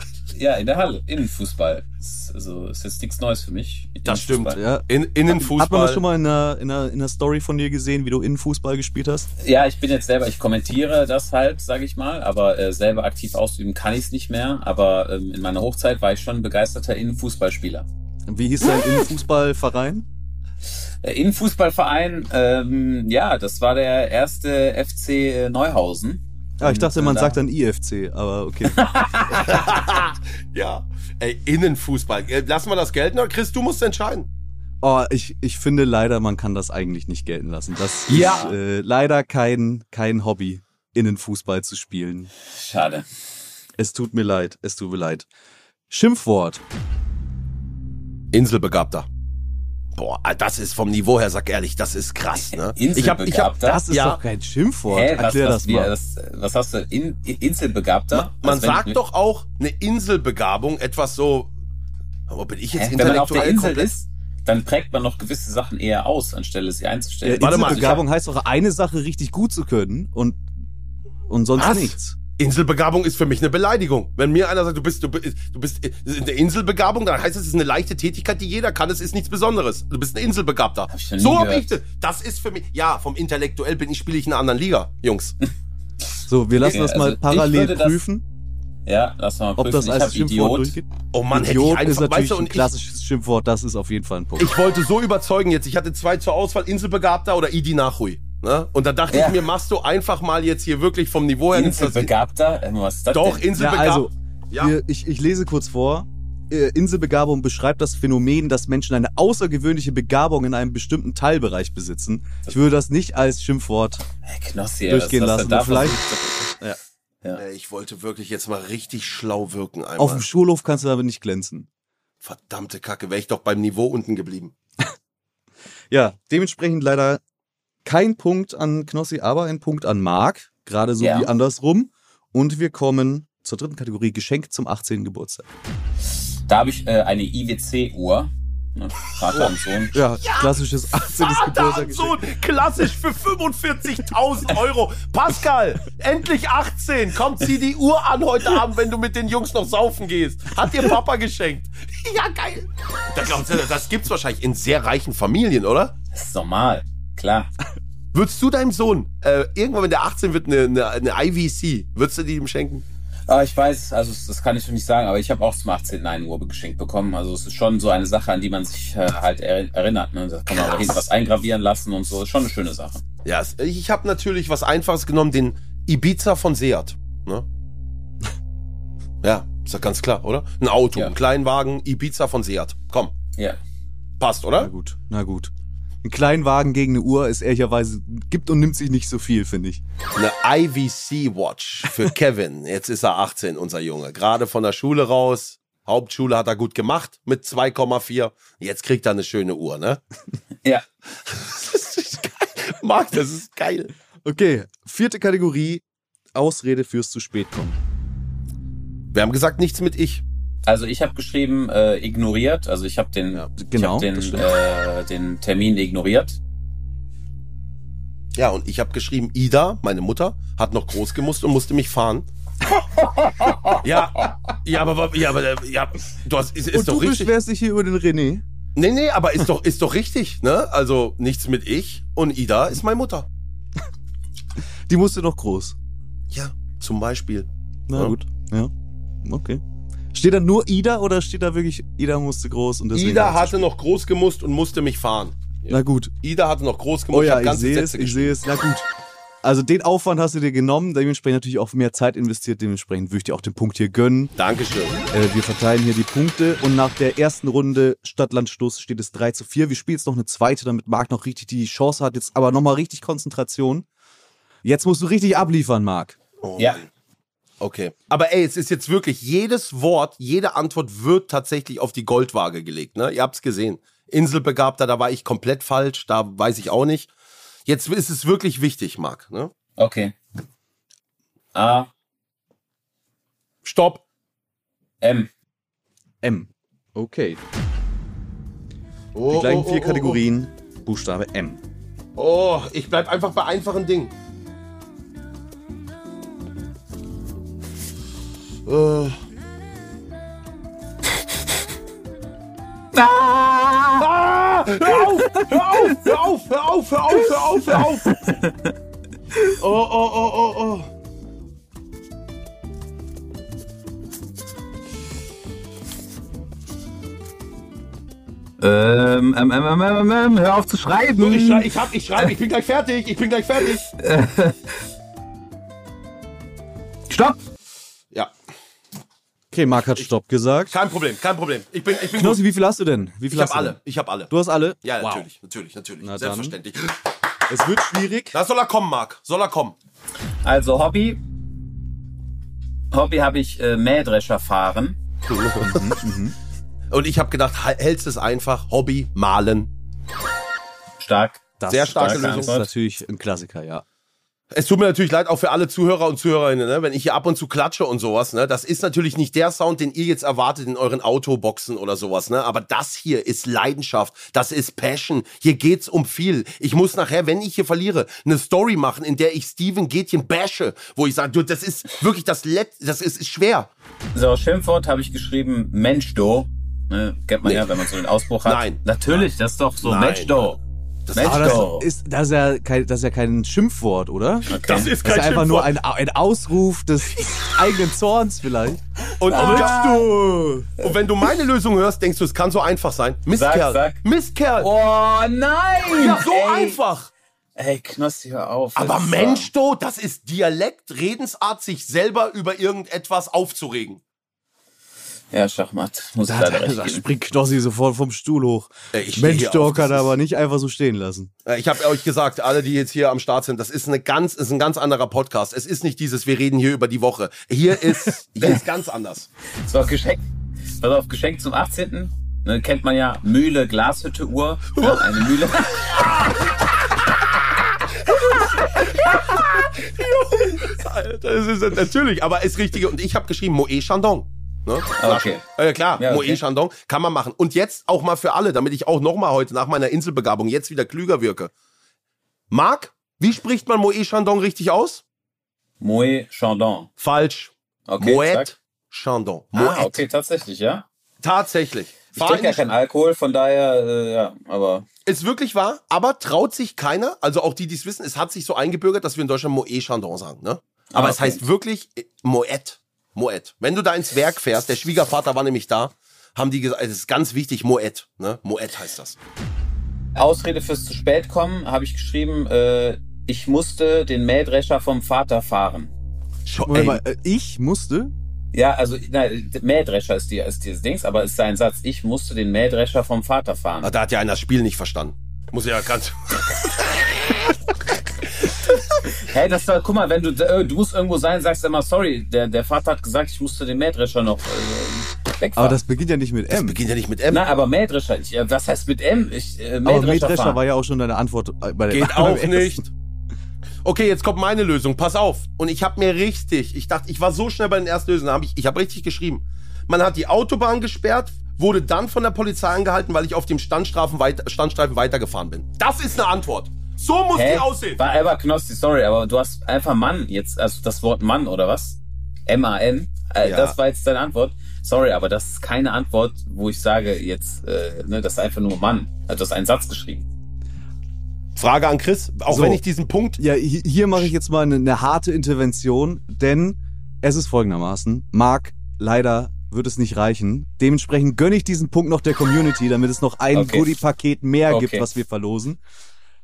Ja, in der Halle. Innenfußball. Ist, also ist jetzt nichts Neues für mich. Das stimmt. Innenfußball. Ja. In, Innenfußball. Hat man das schon mal in einer, in, einer, in einer Story von dir gesehen, wie du Innenfußball gespielt hast? Ja, ich bin jetzt selber, ich kommentiere das halt, sage ich mal, aber äh, selber aktiv ausüben kann ich es nicht mehr. Aber ähm, in meiner Hochzeit war ich schon ein begeisterter Innenfußballspieler. Wie hieß dein Innenfußballverein? Äh, Innenfußballverein, ähm, ja, das war der erste FC äh, Neuhausen. Ah, ich dachte, Und, man äh, sagt dann IFC, aber okay. ja. Ey, Innenfußball. Äh, Lass mal das gelten oder Chris, du musst entscheiden. Oh, ich, ich finde leider, man kann das eigentlich nicht gelten lassen. Das Ja. ist äh, leider kein, kein Hobby, Innenfußball zu spielen. Schade. Es tut mir leid, es tut mir leid. Schimpfwort. Inselbegabter. Boah, das ist vom Niveau her, sag ehrlich, das ist krass, ne? Ich hab, ich hab, Inselbegabter? Das ist Ja. doch kein Schimpfwort. Hä, was, Erklär was, das wie, mal. das, was hast du? In, Inselbegabter? man Also wenn ich sagt doch auch, eine Inselbegabung, etwas so. Aber bin ich jetzt Hä, wenn man auf der intellektuell Insel ist, dann prägt man noch gewisse Sachen eher aus, anstelle sie ja, einzustellen. Warte mal, Inselbegabung heißt doch eine Sache richtig gut zu können und, und sonst Was? nichts. Inselbegabung ist für mich eine Beleidigung. Wenn mir einer sagt, du bist, du bist, du bist in der Inselbegabung, dann heißt es, es ist eine leichte Tätigkeit, die jeder kann. Es ist nichts Besonderes. Du bist ein Inselbegabter. Hab ich noch nie so hab gehört. ich das. Das ist für mich, ja, vom Intellektuell bin ich, spiele ich in einer anderen Liga, Jungs. So, wir lassen Okay, das mal also parallel würde das- prüfen, Ja, lass mal ob prüfen. das ich als Schimpfwort Idiot. durchgeht. Oh Mann, hätte ich Idiot einfach, ist natürlich weißt du, ein und ich, klassisches Schimpfwort, das ist auf jeden Fall ein Punkt. ich wollte so überzeugen jetzt. Ich hatte zwei zur Auswahl, Inselbegabter oder Idi Nachhui. Ne? Und da dachte Ja. ich mir, machst du einfach mal jetzt hier wirklich vom Niveau her. Inselbegabter? Ähm, Was ist das Doch, denn? Inselbegabt. ja, also, Ja. Ich, ich lese kurz vor. äh, Inselbegabung beschreibt das Phänomen, dass Menschen eine außergewöhnliche Begabung in einem bestimmten Teilbereich besitzen. Ich würde das nicht als Schimpfwort Hey, Knossi, durchgehen lassen. du da vielleicht? Ja. Ich wollte wirklich jetzt mal richtig schlau wirken einmal. auf dem Schulhof kannst du aber nicht glänzen. Verdammte Kacke, wäre ich doch beim Niveau unten geblieben. Ja, dementsprechend leider kein Punkt an Knossi, aber ein Punkt an Marc. Gerade so Ja. wie andersrum. Und wir kommen zur dritten Kategorie, Geschenk zum 18. Geburtstag. Da habe ich äh, eine IWC-Uhr. Ne? Vater und Sohn. Ja, klassisches 18. Vater und Geburtstag. Sohn, klassisch für 45.000 Euro. Pascal, endlich 18. Komm, zieh die Uhr an heute Abend, wenn du mit den Jungs noch saufen gehst. Hat dir Papa geschenkt. Ja, geil. Das, das gibt's wahrscheinlich in sehr reichen Familien, oder? Das ist normal. Klar. Würdest du deinem Sohn, äh, irgendwann, wenn der 18 wird, eine, eine, eine IVC, würdest du die ihm schenken? Aber ich weiß, also das kann ich noch nicht sagen, aber ich habe auch zum 18. eine Uhr geschenkt bekommen. Also es ist schon so eine Sache, an die man sich äh, halt er erinnert. Ne? Da kann man auch was eingravieren lassen und so. Ist schon eine schöne Sache. Ja, ich habe natürlich was Einfaches genommen, den Ibiza von Seat. Ne? Ja, ist doch ganz klar, oder? Ein Auto, Ja. ein Kleinwagen, Ibiza von Seat. Komm, Ja. passt, Na oder? gut, na gut. Ein Kleinwagen gegen eine Uhr ist ehrlicherweise, gibt und nimmt sich nicht so viel, finde ich. Eine IVC Watch für Kevin. Jetzt ist er 18, unser Junge. Gerade von der Schule raus. Hauptschule hat er gut gemacht mit 2,4. Jetzt kriegt er eine schöne Uhr, ne? Ja. Das ist geil. Marc, das ist geil. Okay, vierte Kategorie, Ausrede fürs zu spät kommen. Wir haben gesagt, nichts mit ich. Also ich habe geschrieben, äh, ignoriert. Also ich habe den, genau, ich hab den, äh, den Termin ignoriert. Ja, und ich habe geschrieben, Ida, meine Mutter, hat noch groß gemusst und musste mich fahren. ja, ja, aber, ja, aber, ja, du hast, ist, ist und doch du richtig. beschwerst dich hier über den René. Nee, nee, aber ist doch, ist doch richtig, ne? Also, nichts mit ich und Ida ist meine Mutter. Die musste noch groß. Ja, zum Beispiel. Na Ja. gut, ja. Okay. Steht da nur Ida oder steht da wirklich Ida musste groß und deswegen Ida hatte noch groß gemusst und musste mich fahren. Na gut. Ida hatte noch groß gemusst, Oh ja, hat ich ganze sehe es, ich sehe es. Na gut. Also den Aufwand hast du dir genommen, dementsprechend natürlich auch mehr Zeit investiert, dementsprechend würde ich dir auch den Punkt hier gönnen. Dankeschön. Äh, wir verteilen hier die Punkte und nach der ersten Runde Stadt-Land-Schluss steht es 3 zu 4. Wir spielen jetzt noch eine zweite, damit Marc noch richtig die Chance hat, jetzt aber nochmal richtig Konzentration. Jetzt musst du richtig abliefern, Marc. Oh, Ja. Okay. Aber ey, es ist jetzt wirklich, jedes Wort, jede Antwort wird tatsächlich auf die Goldwaage gelegt, ne? Ihr habt's gesehen. Inselbegabter, da war ich komplett falsch, da weiß ich auch nicht. Jetzt ist es wirklich wichtig, Marc, ne? Okay. A, Stopp. M. M. Okay. Oh, Die gleichen oh, vier oh, Kategorien. Buchstabe M. Oh, oh, ich bleib einfach bei einfachen Dingen. Äh. Ah! Hör auf! Hör auf! Hör auf! Hör auf! Hör auf! Hör auf! Hör auf! Oh, oh, oh, oh, oh. Ähm, ähm, ähm, ähm, ähm, ähm, hör auf zu schreiben. Ich, schrei, ich, hab, ich schreibe, ich bin gleich fertig. Ich bin gleich fertig. Okay, Marc hat Stopp gesagt. kein Problem, kein Problem. Ich bin, ich bin Knossi, gut. wie viel hast du denn? Wie viel Ich hast hab du alle. Ich hab alle. Du hast alle? Ja, Wow. natürlich, natürlich, natürlich. Na dann. Selbstverständlich. Es wird schwierig. Da soll er kommen, Marc. Soll er kommen. Also Hobby. Hobby habe ich äh, Mähdrescher fahren. Und ich habe gedacht, hältst es einfach. Hobby, malen. Stark. Das, Sehr starke das Lösung. ist natürlich ein Klassiker, ja. Es tut mir natürlich leid, auch für alle Zuhörer und Zuhörerinnen, ne? wenn ich hier ab und zu klatsche und sowas. Ne? Das ist natürlich nicht der Sound, den ihr jetzt erwartet in euren Autoboxen oder sowas. Ne? Aber das hier ist Leidenschaft, das ist Passion. Hier geht's um viel. Ich muss nachher, wenn ich hier verliere, eine Story machen, in der ich Steven Gätchen bashe, wo ich sage, du, das ist wirklich das Letzte, das ist, ist schwer. So, Schimpfwort habe ich geschrieben, Mensch, do. Ne, kennt man Nee. ja, wenn man so den Ausbruch hat. Nein. Natürlich, das ist doch so. Mensch, do. Das Mensch, Aber do. das ist, das ist, ja kein, das ist ja kein Schimpfwort, oder? Okay. Das ist Das kein ist einfach nur Schimpfwort. ein, ein Ausruf des eigenen Zorns vielleicht. Und, Ah. und, und wenn du meine Lösung hörst, denkst du, es kann so einfach sein. Mistkerl. sag. Mistkerl. Oh nein! ja, so ey. einfach. Ey, Knossi, hör auf. Aber Das Mensch, du, das ist Dialekt, Redensart, sich selber über irgendetwas aufzuregen. Ja, Schachmatt. Muss ich Da, leider da, da springt Knossi sofort vom Stuhl hoch. Äh, ich Mensch, er ist- aber nicht einfach so stehen lassen. Äh, Ich habe euch gesagt, alle, die jetzt hier am Start sind, das ist eine ganz, ist ein ganz anderer Podcast. Es ist nicht dieses, wir reden hier über die Woche. Hier ist, hier ist ganz anders. So, Geschenk. Pass auf, Geschenk zum 18. Ne, kennt man ja Mühle, Glashütte, Uhr. Ja, eine Mühle. Das ist natürlich, aber ist richtige. Und ich habe geschrieben Moe Chandon. Ne? Okay. Ja, klar, Ja, okay. Moe Chandon kann man machen. Und jetzt auch mal für alle, damit ich auch noch mal heute nach meiner Inselbegabung jetzt wieder klüger wirke. Marc, wie spricht man Moe Chandon richtig aus? Moe Chandon. Falsch. Okay, Moet zack. Chandon. Moet. Ah, okay, tatsächlich, ja. Tatsächlich. Ich trinke ja in- keinen Alkohol, von daher, äh, ja, aber Ist wirklich wahr, aber traut sich keiner, also auch die, die es wissen, es hat sich so eingebürgert, dass wir in Deutschland Moe Chandon sagen, ne? Aber Ah, es okay. heißt wirklich äh, Moet. Moet. Wenn du da ins Werk fährst, der Schwiegervater war nämlich da, haben die gesagt, es ist ganz wichtig, Moet, ne? Moet heißt das. Ausrede fürs zu spät kommen, habe ich geschrieben, äh, ich musste den Mähdrescher vom Vater fahren. Moment mal, äh, ich musste? Ja, also na, Mähdrescher ist, die, ist dieses Dings, aber es ist sein Satz, ich musste den Mähdrescher vom Vater fahren. ah, da hat ja einer das Spiel nicht verstanden. Muss ja ganz. Hey, das war, guck mal, wenn du, äh, du musst irgendwo sein, sagst immer, sorry, der, der Vater hat gesagt, ich musste den Mähdrescher noch äh, wegfahren. Aber das beginnt ja nicht mit Das M. beginnt ja nicht mit M. Na, aber Mähdrescher, ich, äh, was heißt mit M? Ich, äh, Aber Mähdrescher, Mähdrescher fahren. war ja auch schon deine Antwort äh, bei der Geht auch nicht. Okay, jetzt kommt meine Lösung. Pass auf. Und ich habe mir richtig, ich dachte, ich war so schnell bei den ersten Lösungen, hab ich, ich habe richtig geschrieben. Man hat die Autobahn gesperrt, wurde dann von der Polizei angehalten, weil ich auf dem Standstreifen, weiter, Standstreifen weitergefahren bin. Das ist eine Antwort. So muss Hä? die aussehen. War aber Knossi, sorry, aber du hast einfach Mann jetzt, also das Wort Mann oder was? M-A-N. Äh, Ja. Das war jetzt deine Antwort. Sorry, aber das ist keine Antwort, wo ich sage jetzt, äh, ne, das ist einfach nur Mann. Also du hast einen Satz geschrieben. Frage an Chris, auch So. wenn ich diesen Punkt. Ja, hi- hier mache ich jetzt mal eine, eine harte Intervention, denn es ist folgendermaßen. Marc, leider wird es nicht reichen. Dementsprechend gönne ich diesen Punkt noch der Community, damit es noch ein Okay. Goodie-Paket mehr gibt, Okay. was wir verlosen.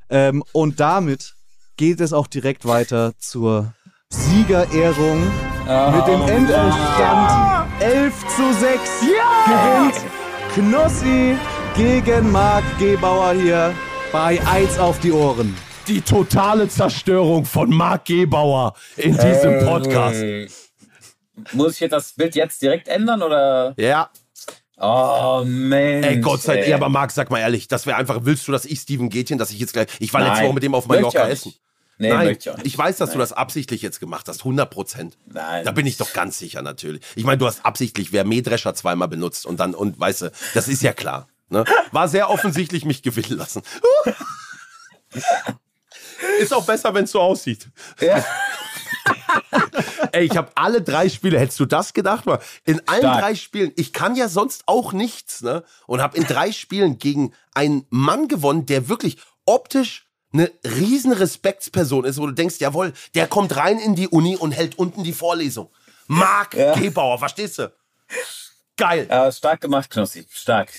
Ähm, und damit geht es auch direkt weiter zur Siegerehrung mit dem Endstand 11 zu 6 gewinnt Knossi gegen Marc Gebauer hier bei 1 auf die Ohren. Die totale Zerstörung von Marc Gebauer in diesem Podcast. Äh, Muss ich jetzt das Bild jetzt direkt ändern oder? Ja, Oh Mensch. ey, Gott sei Dank. Ja, aber Marc, sag mal ehrlich, das wäre einfach, willst du, dass ich Steven Gätchen, dass ich jetzt gleich, ich war letzte Nein. Woche mit dem auf Mallorca essen. Nee, Nein, möchte ich auch nicht. ich weiß, dass du Nein. das absichtlich jetzt gemacht hast, 100 Prozent. Nein. Da bin ich doch ganz sicher natürlich. Ich meine, du hast absichtlich wer Mähdrescher zweimal benutzt und dann, und weißt du, das ist ja klar. Ne? War sehr offensichtlich mich gewinnen lassen. ist auch besser, wenn es so aussieht. Ja. Ey, ich habe alle drei Spiele, hättest du das gedacht? Mal? In allen Stark. drei Spielen, ich kann ja sonst auch nichts, ne? Und habe in drei Spielen gegen einen Mann gewonnen, der wirklich optisch eine riesen Respektsperson ist, wo du denkst, jawohl, der kommt rein in die Uni und hält unten die Vorlesung. Marc Ja. Gebauer, verstehst du? Geil. Ja, stark gemacht, Knossi. Stark.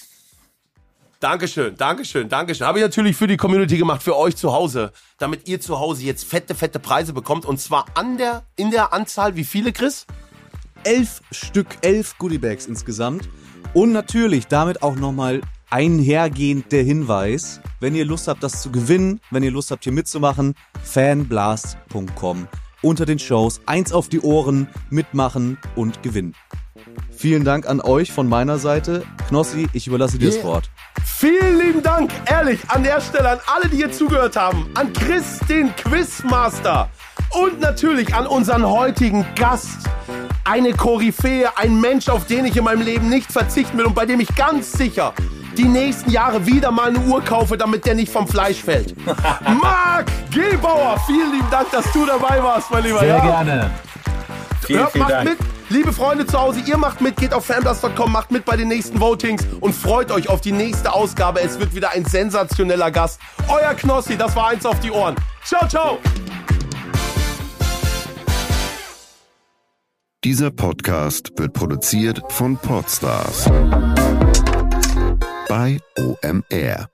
Dankeschön, Dankeschön, Dankeschön. Habe ich natürlich für die Community gemacht, für euch zu Hause, damit ihr zu Hause jetzt fette, fette Preise bekommt. Und zwar an der, in der Anzahl, wie viele, Chris? elf Stück, elf Goodiebags insgesamt. Und natürlich damit auch nochmal einhergehend der Hinweis, wenn ihr Lust habt, das zu gewinnen, wenn ihr Lust habt, hier mitzumachen, fanblast.com. Unter den Shows eins auf die Ohren, mitmachen und gewinnen. Vielen Dank an euch von meiner Seite. Knossi, ich überlasse dir das Yeah. Wort. Vielen lieben Dank, ehrlich, an der Stelle an alle, die hier zugehört haben, an Chris, den Quizmaster und natürlich an unseren heutigen Gast. Eine Koryphäe, ein Mensch, auf den ich in meinem Leben nicht verzichten will und bei dem ich ganz sicher die nächsten Jahre wieder mal eine Uhr kaufe, damit der nicht vom Fleisch fällt. Marc Gebauer, vielen lieben Dank, dass du dabei warst, mein Lieber. Sehr ja? gerne. Vielen, Hört, vielen macht Dank. mit. Liebe Freunde zu Hause, ihr macht mit, geht auf fanblast.com, macht mit bei den nächsten Votings und freut euch auf die nächste Ausgabe. Es wird wieder ein sensationeller Gast. Euer Knossi, das war eins auf die Ohren. Ciao, ciao. Dieser Podcast wird produziert von Podstars bei OMR.